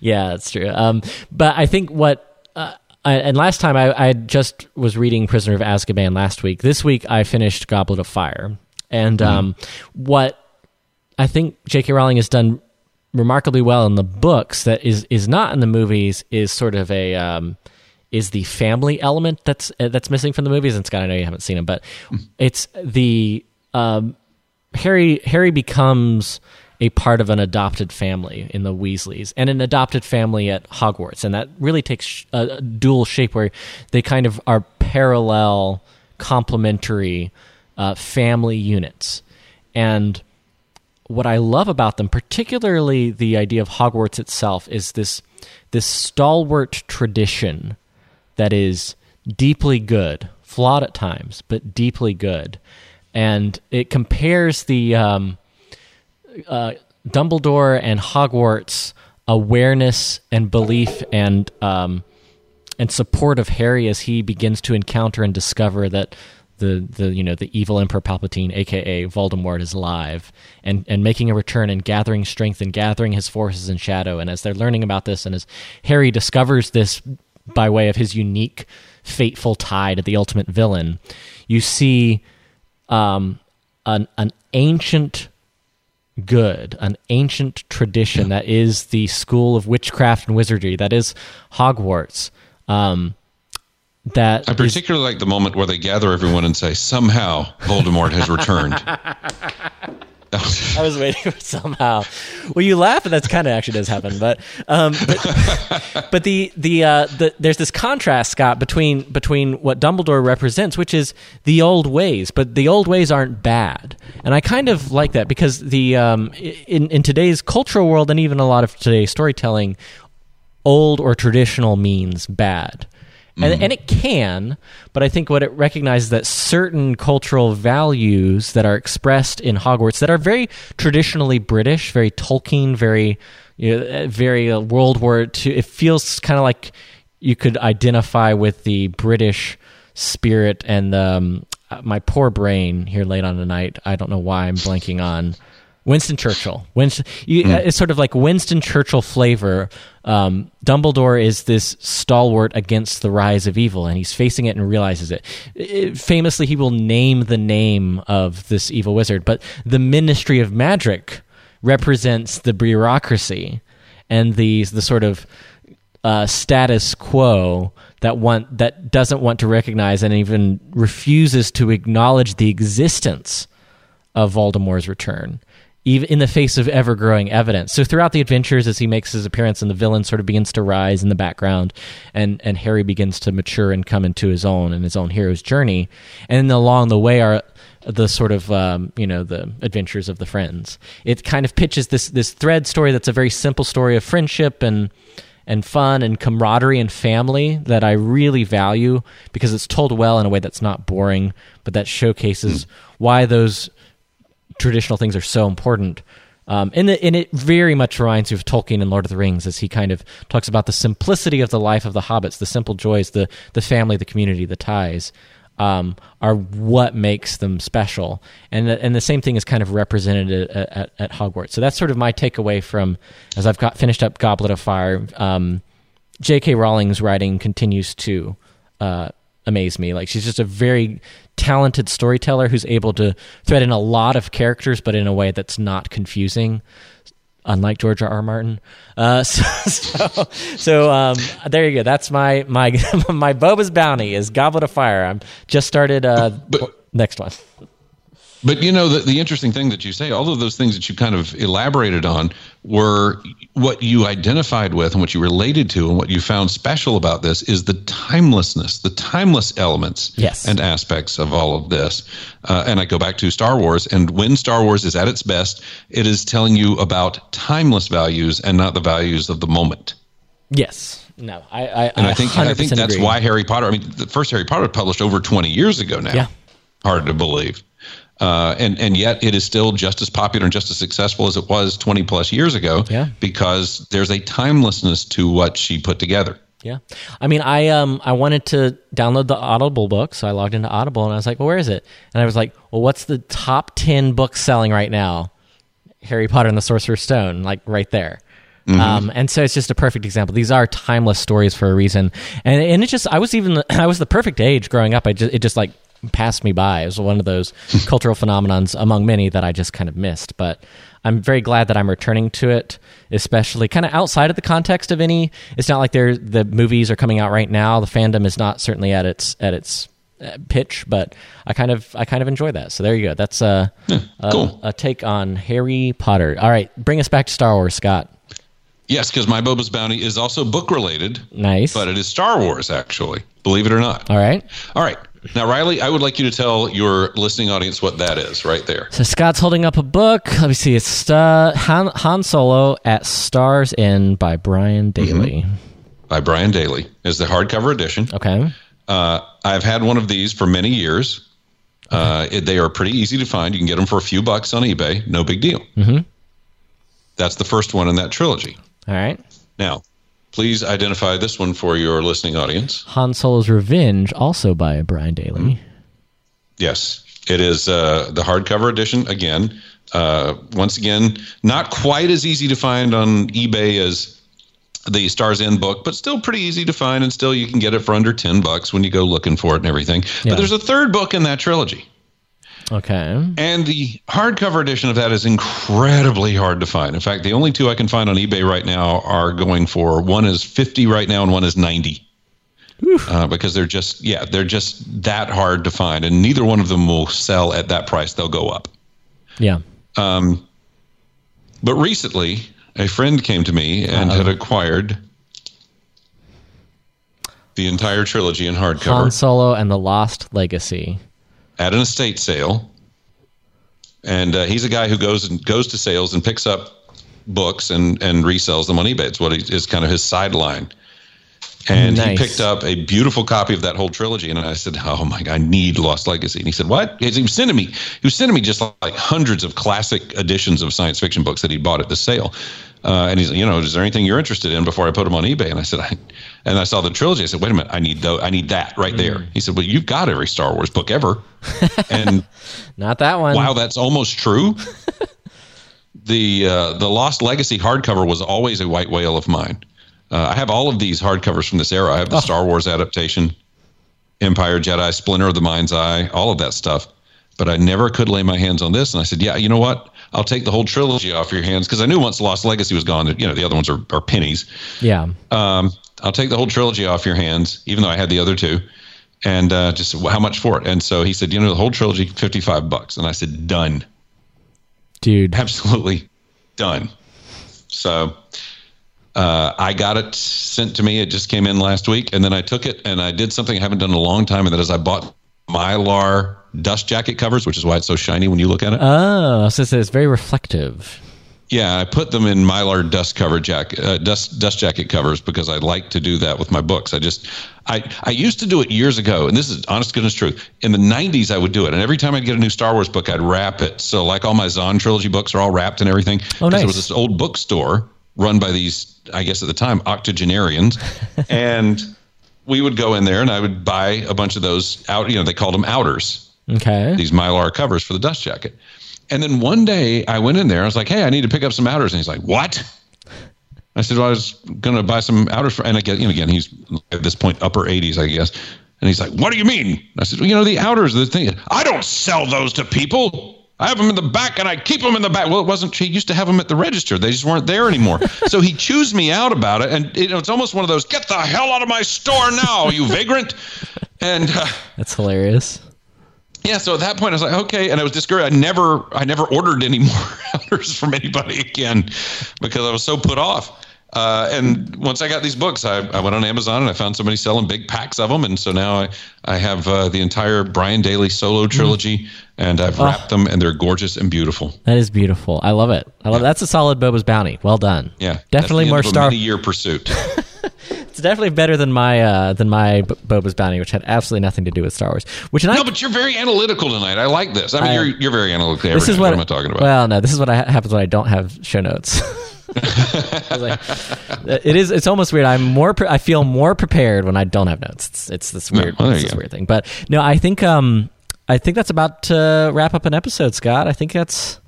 yeah, that's true. Um, but I think what uh, I, and last time I, I just was reading Prisoner of Azkaban last week. This week I finished Goblet of Fire, and um, what I think J.K. Rowling has done remarkably well in the books that is is not in the movies is sort of a um, is the family element that's uh, that's missing from the movies. And Scott, I know you haven't seen them, but it's the um, Harry Harry becomes a part of an adopted family in the Weasleys and an adopted family at Hogwarts, and that really takes a dual shape where they kind of are parallel, complementary uh, family units, and what I love about them, particularly the idea of Hogwarts itself, is this this stalwart tradition that is deeply good, flawed at times, but deeply good, and it compares the um, uh, Dumbledore and Hogwarts awareness and belief and um, and support of Harry as he begins to encounter and discover that the the you know the evil Emperor Palpatine, aka Voldemort, is alive and and making a return and gathering strength and gathering his forces in shadow. And as they're learning about this, and as Harry discovers this by way of his unique fateful tie to the ultimate villain, you see um, an an ancient good, an ancient tradition that is the school of witchcraft and wizardry, that is Hogwarts. Um, that I is- particularly like the moment where they gather everyone and say, somehow Voldemort has returned. I was waiting for somehow. Well, you laugh, and that's kind of actually does happen. But, um, but, but the the, uh, the there's this contrast, Scott, between between what Dumbledore represents, which is the old ways, but the old ways aren't bad, and I kind of like that because the um, in in today's cultural world and even a lot of today's storytelling, old or traditional means bad. And, and it can, but I think what it recognizes that certain cultural values that are expressed in Hogwarts that are very traditionally British, very Tolkien, very, you know, uh, very uh, World War II. It feels kind of like you could identify with the British spirit and um, uh, my poor brain here late on tonight. I don't know why I'm blanking on Winston Churchill. Winston, you, uh, it's sort of like Winston Churchill flavor. Um, Dumbledore is this stalwart against the rise of evil, and he's facing it and realizes it. It- famously, he will name the name of this evil wizard, but the Ministry of Magic represents the bureaucracy and the the sort of uh, status quo that want that doesn't want to recognize and even refuses to acknowledge the existence of Voldemort's return, even in the face of ever growing evidence. So throughout the adventures, as he makes his appearance, and the villain sort of begins to rise in the background, and and Harry begins to mature and come into his own and his own hero's journey, and then along the way are the sort of um, you know the adventures of the friends. It kind of pitches this this thread story that's a very simple story of friendship and and fun and camaraderie and family that I really value because it's told well in a way that's not boring, but that showcases why those traditional things are so important. Um, and, the, and it very much reminds you of Tolkien and Lord of the Rings as he kind of talks about the simplicity of the life of the hobbits, the simple joys, the, the family, the community, the ties. Um, are what makes them special, and the, and the same thing is kind of represented at, at, at Hogwarts. So that's sort of my takeaway from as I've got finished up Goblet of Fire. Um, J.K. Rowling's writing continues to uh, amaze me. Like she's just a very talented storyteller who's able to thread in a lot of characters, but in a way that's not confusing. Unlike George R. R. Martin, uh, so so, so um, there you go. That's my my my Boba's bounty is Goblet of Fire. I'm just started. Uh, next one. But you know, the, the interesting thing that you say, all of those things that you kind of elaborated on were what you identified with and what you related to and what you found special about this is the timelessness, the timeless elements Yes. and aspects of all of this. Uh, and I go back to Star Wars, and when Star Wars is at its best, it is telling you about timeless values and not the values of the moment. Yes. No. I. I And I, think I think that's agree. why Harry Potter. I mean, the first Harry Potter was published over twenty years ago now. Yeah. hard to believe. Uh, and and yet it is still just as popular and just as successful as it was 20 plus years ago. Yeah. Because there's a timelessness to what she put together. Yeah, I mean, I um, I wanted to download the Audible book, so I logged into Audible and I was like, "Well, where is it?" And I was like, "Well, what's the top ten books selling right now?" Harry Potter and the Sorcerer's Stone, like right there. Um, and so it's just a perfect example. These are timeless stories for a reason, and and it just I was even I was the perfect age growing up. I just it just like passed me by. It was one of those cultural phenomenons among many that I just kind of missed. But I'm very glad that I'm returning to it, especially kind of outside of the context of any. It's not like the movies are coming out right now. The fandom is not certainly at its at its uh, pitch, but I kind of I kind of enjoy that. So there you go. That's a, a, cool. a take on Harry Potter. All right, bring us back to Star Wars, Scott. Yes, because my Boba's Bounty is also book related, Nice. but it is Star Wars, actually. Believe it or not. All right. All right. Now, Riley, I would like you to tell your listening audience what that is right there. So Scott's holding up a book. Let me see. It's uh, Han, Han Solo at Stars' End by Brian Daley. By Brian Daley is the hardcover edition. Okay. Uh, I've had one of these for many years. Uh, it, they are pretty easy to find. You can get them for a few bucks on eBay. No big deal. Mm-hmm. That's the first one in that trilogy. All right. Now, please identify this one for your listening audience. Han Solo's Revenge, also by Brian Daley. Yes, it is uh, the hardcover edition. Again, uh, once again, not quite as easy to find on eBay as the Stars End book, but still pretty easy to find, and still you can get it for under ten bucks when you go looking for it and everything. Yeah. But there's a third book in that trilogy. Okay. And the hardcover edition of that is incredibly hard to find. In fact, the only two I can find on eBay right now are going for one is 50 right now and one is 90. Uh, because they're just, yeah, they're just that hard to find. And neither one of them will sell at that price. They'll go up. Yeah. Um, but recently, a friend came to me and had acquired the entire trilogy in hardcover. Han Solo and the Lost Legacy. At an estate sale, and uh, he's a guy who goes and goes to sales and picks up books and and resells them on eBay. It's what he, is kind of his sideline. And Nice. he picked up a beautiful copy of that whole trilogy, and I said, "Oh my God, I need Lost Legacy." And he said, "What?" He was sending me. He was sending me just like hundreds of classic editions of science fiction books that he bought at the sale. Uh, and he's, you know, is there anything you're interested in before I put them on eBay? And I said, I, and I saw the trilogy. I said, wait a minute, I need though, I need that right there. Mm. He said, well, you've got every Star Wars book ever, and Not that one. wow, that's almost true. the uh, the Lost Legacy hardcover was always a white whale of mine. Uh, I have all of these hardcovers from this era. I have the Star Wars adaptation, Empire, Jedi, Splinter of the Mind's Eye, all of that stuff. But I never could lay my hands on this. And I said, yeah, you know what? I'll take the whole trilogy off your hands because I knew once Lost Legacy was gone, that you know the other ones are, are pennies. Yeah. Um, I'll take the whole trilogy off your hands, even though I had the other two. And uh, just how much for it? And so he said, you know, the whole trilogy, fifty-five bucks. And I said, done Dude. absolutely done. So uh, I got it sent to me. It just came in last week, and then I took it and I did something I haven't done in a long time, and that is I bought mylar dust jacket covers, which is why it's so shiny when you look at it. Oh, so it's very reflective. Yeah, I put them in mylar dust cover jacket, uh, dust dust jacket covers because I like to do that with my books. I just, I I used to do it years ago, and this is honest goodness truth. In the '90s, I would do it, and every time I'd get a new Star Wars book, I'd wrap it. So like all my Zahn trilogy books are all wrapped and everything. Oh, nice. There was this old bookstore run by these, I guess at the time, octogenarians, and we would go in there, and I would buy a bunch of those out. You know, they called them outers Okay. these mylar covers for the dust jacket. And then one day I went in there. I was like, "Hey, I need to pick up some outers." And he's like, "What?" I said, well, "I was going to buy some outers for." And again, you know, again, he's at this point upper 80s, I guess. And he's like, "What do you mean?" I said, well, "You know, the outers, the thing. I don't sell those to people. I have them in the back, and I keep them in the back." Well, it wasn't. He used to have them at the register. They just weren't there anymore. so he chews me out about it, and you know, it's almost one of those, "Get the hell out of my store now, you vagrant!" And. Uh, That's hilarious. Yeah, so at that point I was like, okay, and I was discouraged. I never, I never ordered any more outers from anybody again because I was so put off. Uh, and once I got these books, I, I went on Amazon and I found somebody selling big packs of them, and so now I, I have uh, the entire Brian Daley solo trilogy, and I've wrapped them, and they're gorgeous and beautiful. That is beautiful. I love it. I love That's a solid Boba's bounty. Well done. Yeah, Definitely more Star. year pursuit. It's definitely better than my uh, than my Boba's bounty, which had absolutely nothing to do with Star Wars. Which and I no, but you're very analytical tonight. I like this. I mean, I- you're you're very analytical. this is what, what, am talking about? Well, no, this is what I, happens when I don't have show notes. I like, it is. It's almost weird. I'm more. Pre- I feel more prepared when I don't have notes. It's, it's this weird. well, it's this weird thing. But no, I think. Um, I think that's about to wrap up an episode, Scott. I think that's.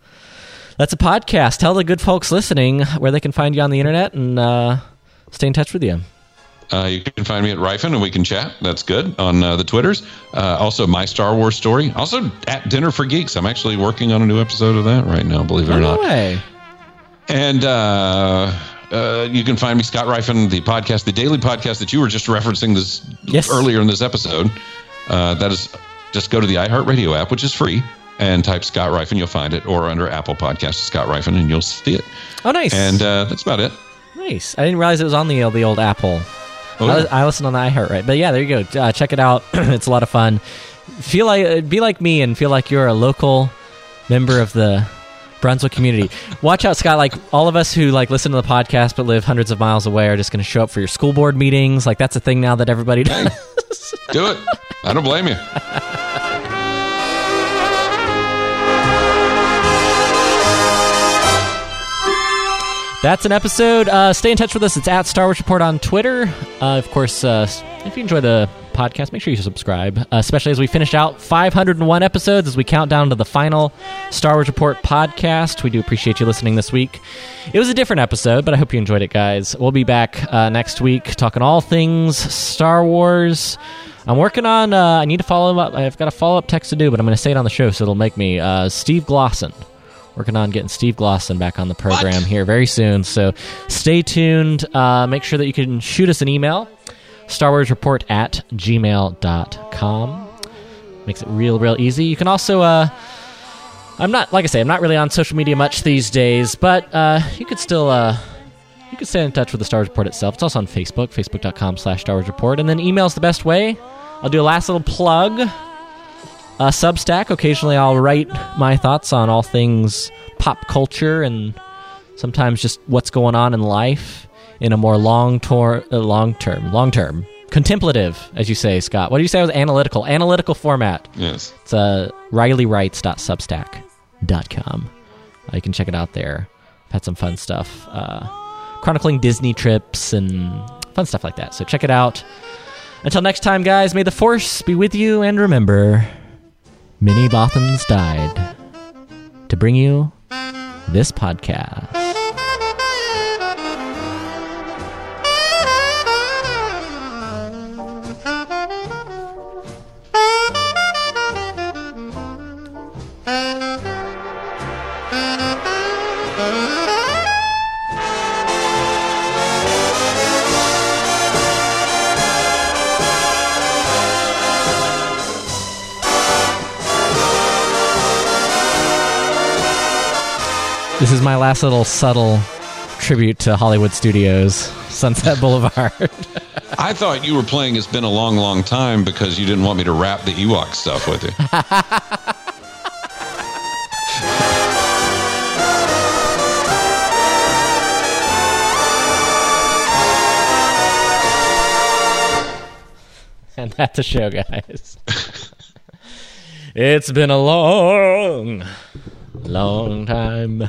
That's a podcast. Tell the good folks listening where they can find you on the internet and uh, stay in touch with you. Uh, you can find me at Ryfun and we can chat. That's good on uh, the Twitters. Uh, also, my Star Wars story. Also, at Dinner for Geeks. I'm actually working on a new episode of that right now, believe it or No not. way. And uh, uh, you can find me, Scott Ryfun, the podcast, the daily podcast that you were just referencing this Yes. earlier in this episode. Uh, that is just go to the iHeartRadio app, which is free, and type Scott Ryfun. You'll find it, or under Apple Podcast, Scott Ryfun, and you'll see it. Oh, nice. And uh, that's about it. Nice. I didn't realize it was on the the old Apple. Oh, I. I listen on the iHeart, right? But yeah, there you go. Uh, check it out. it's a lot of fun. Feel like uh, be like me and feel like you're a local member of the Brunswick community. Watch out, Scott. Like all of us who like listen to the podcast but live hundreds of miles away are just going to show up for your school board meetings. Like that's a thing now that everybody does. Do it. I don't blame you. That's an episode. Uh, stay in touch with us. It's at Star Wars Report on Twitter. Uh, of course, uh, if you enjoy the podcast, make sure you subscribe, uh, especially as we finish out 501 episodes as we count down to the final Star Wars Report podcast. We do appreciate you listening this week. It was a different episode, but I hope you enjoyed it, guys. We'll be back uh, next week talking all things Star Wars. I'm working on. Uh, I need to follow up. I've got a follow up text to do, but I'm going to say it on the show, so it'll make me. Uh, Steve Glosson working on getting Steve Glosson back on the program here very soon. So stay tuned. Uh, make sure that you can shoot us an email, Star Wars Report at gmail.com. Makes it real, real easy. You can also, uh, I'm not, like I say, I'm not really on social media much these days, but uh, you could still, uh, you can stay in touch with the Star Wars Report itself. It's also on Facebook, facebook.com slash Star Wars Report. And then email's the best way. I'll do a last little plug uh, Substack. Occasionally, I'll write my thoughts on all things pop culture and sometimes just what's going on in life in a more long tor- uh, long term, long term, contemplative, as you say, Scott. What do you say? It was analytical, analytical format. Yes. It's uh, RileyWrites.substack.com. Uh, you can check it out there. I've had some fun stuff, uh, chronicling Disney trips and fun stuff like that. So check it out. Until next time, guys, may the Force be with you, and remember, many Bothans died to bring you this podcast. This is my last little subtle tribute to Hollywood Studios, Sunset Boulevard. I thought you were playing It's Been a Long, Long Time because you didn't want me to rap the Ewok stuff with you. and that's a show, guys. it's been a long, long time.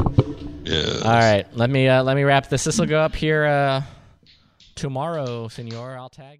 Yes. All right, let me uh, let me wrap this. This will go up here uh, tomorrow, Senor. I'll tag.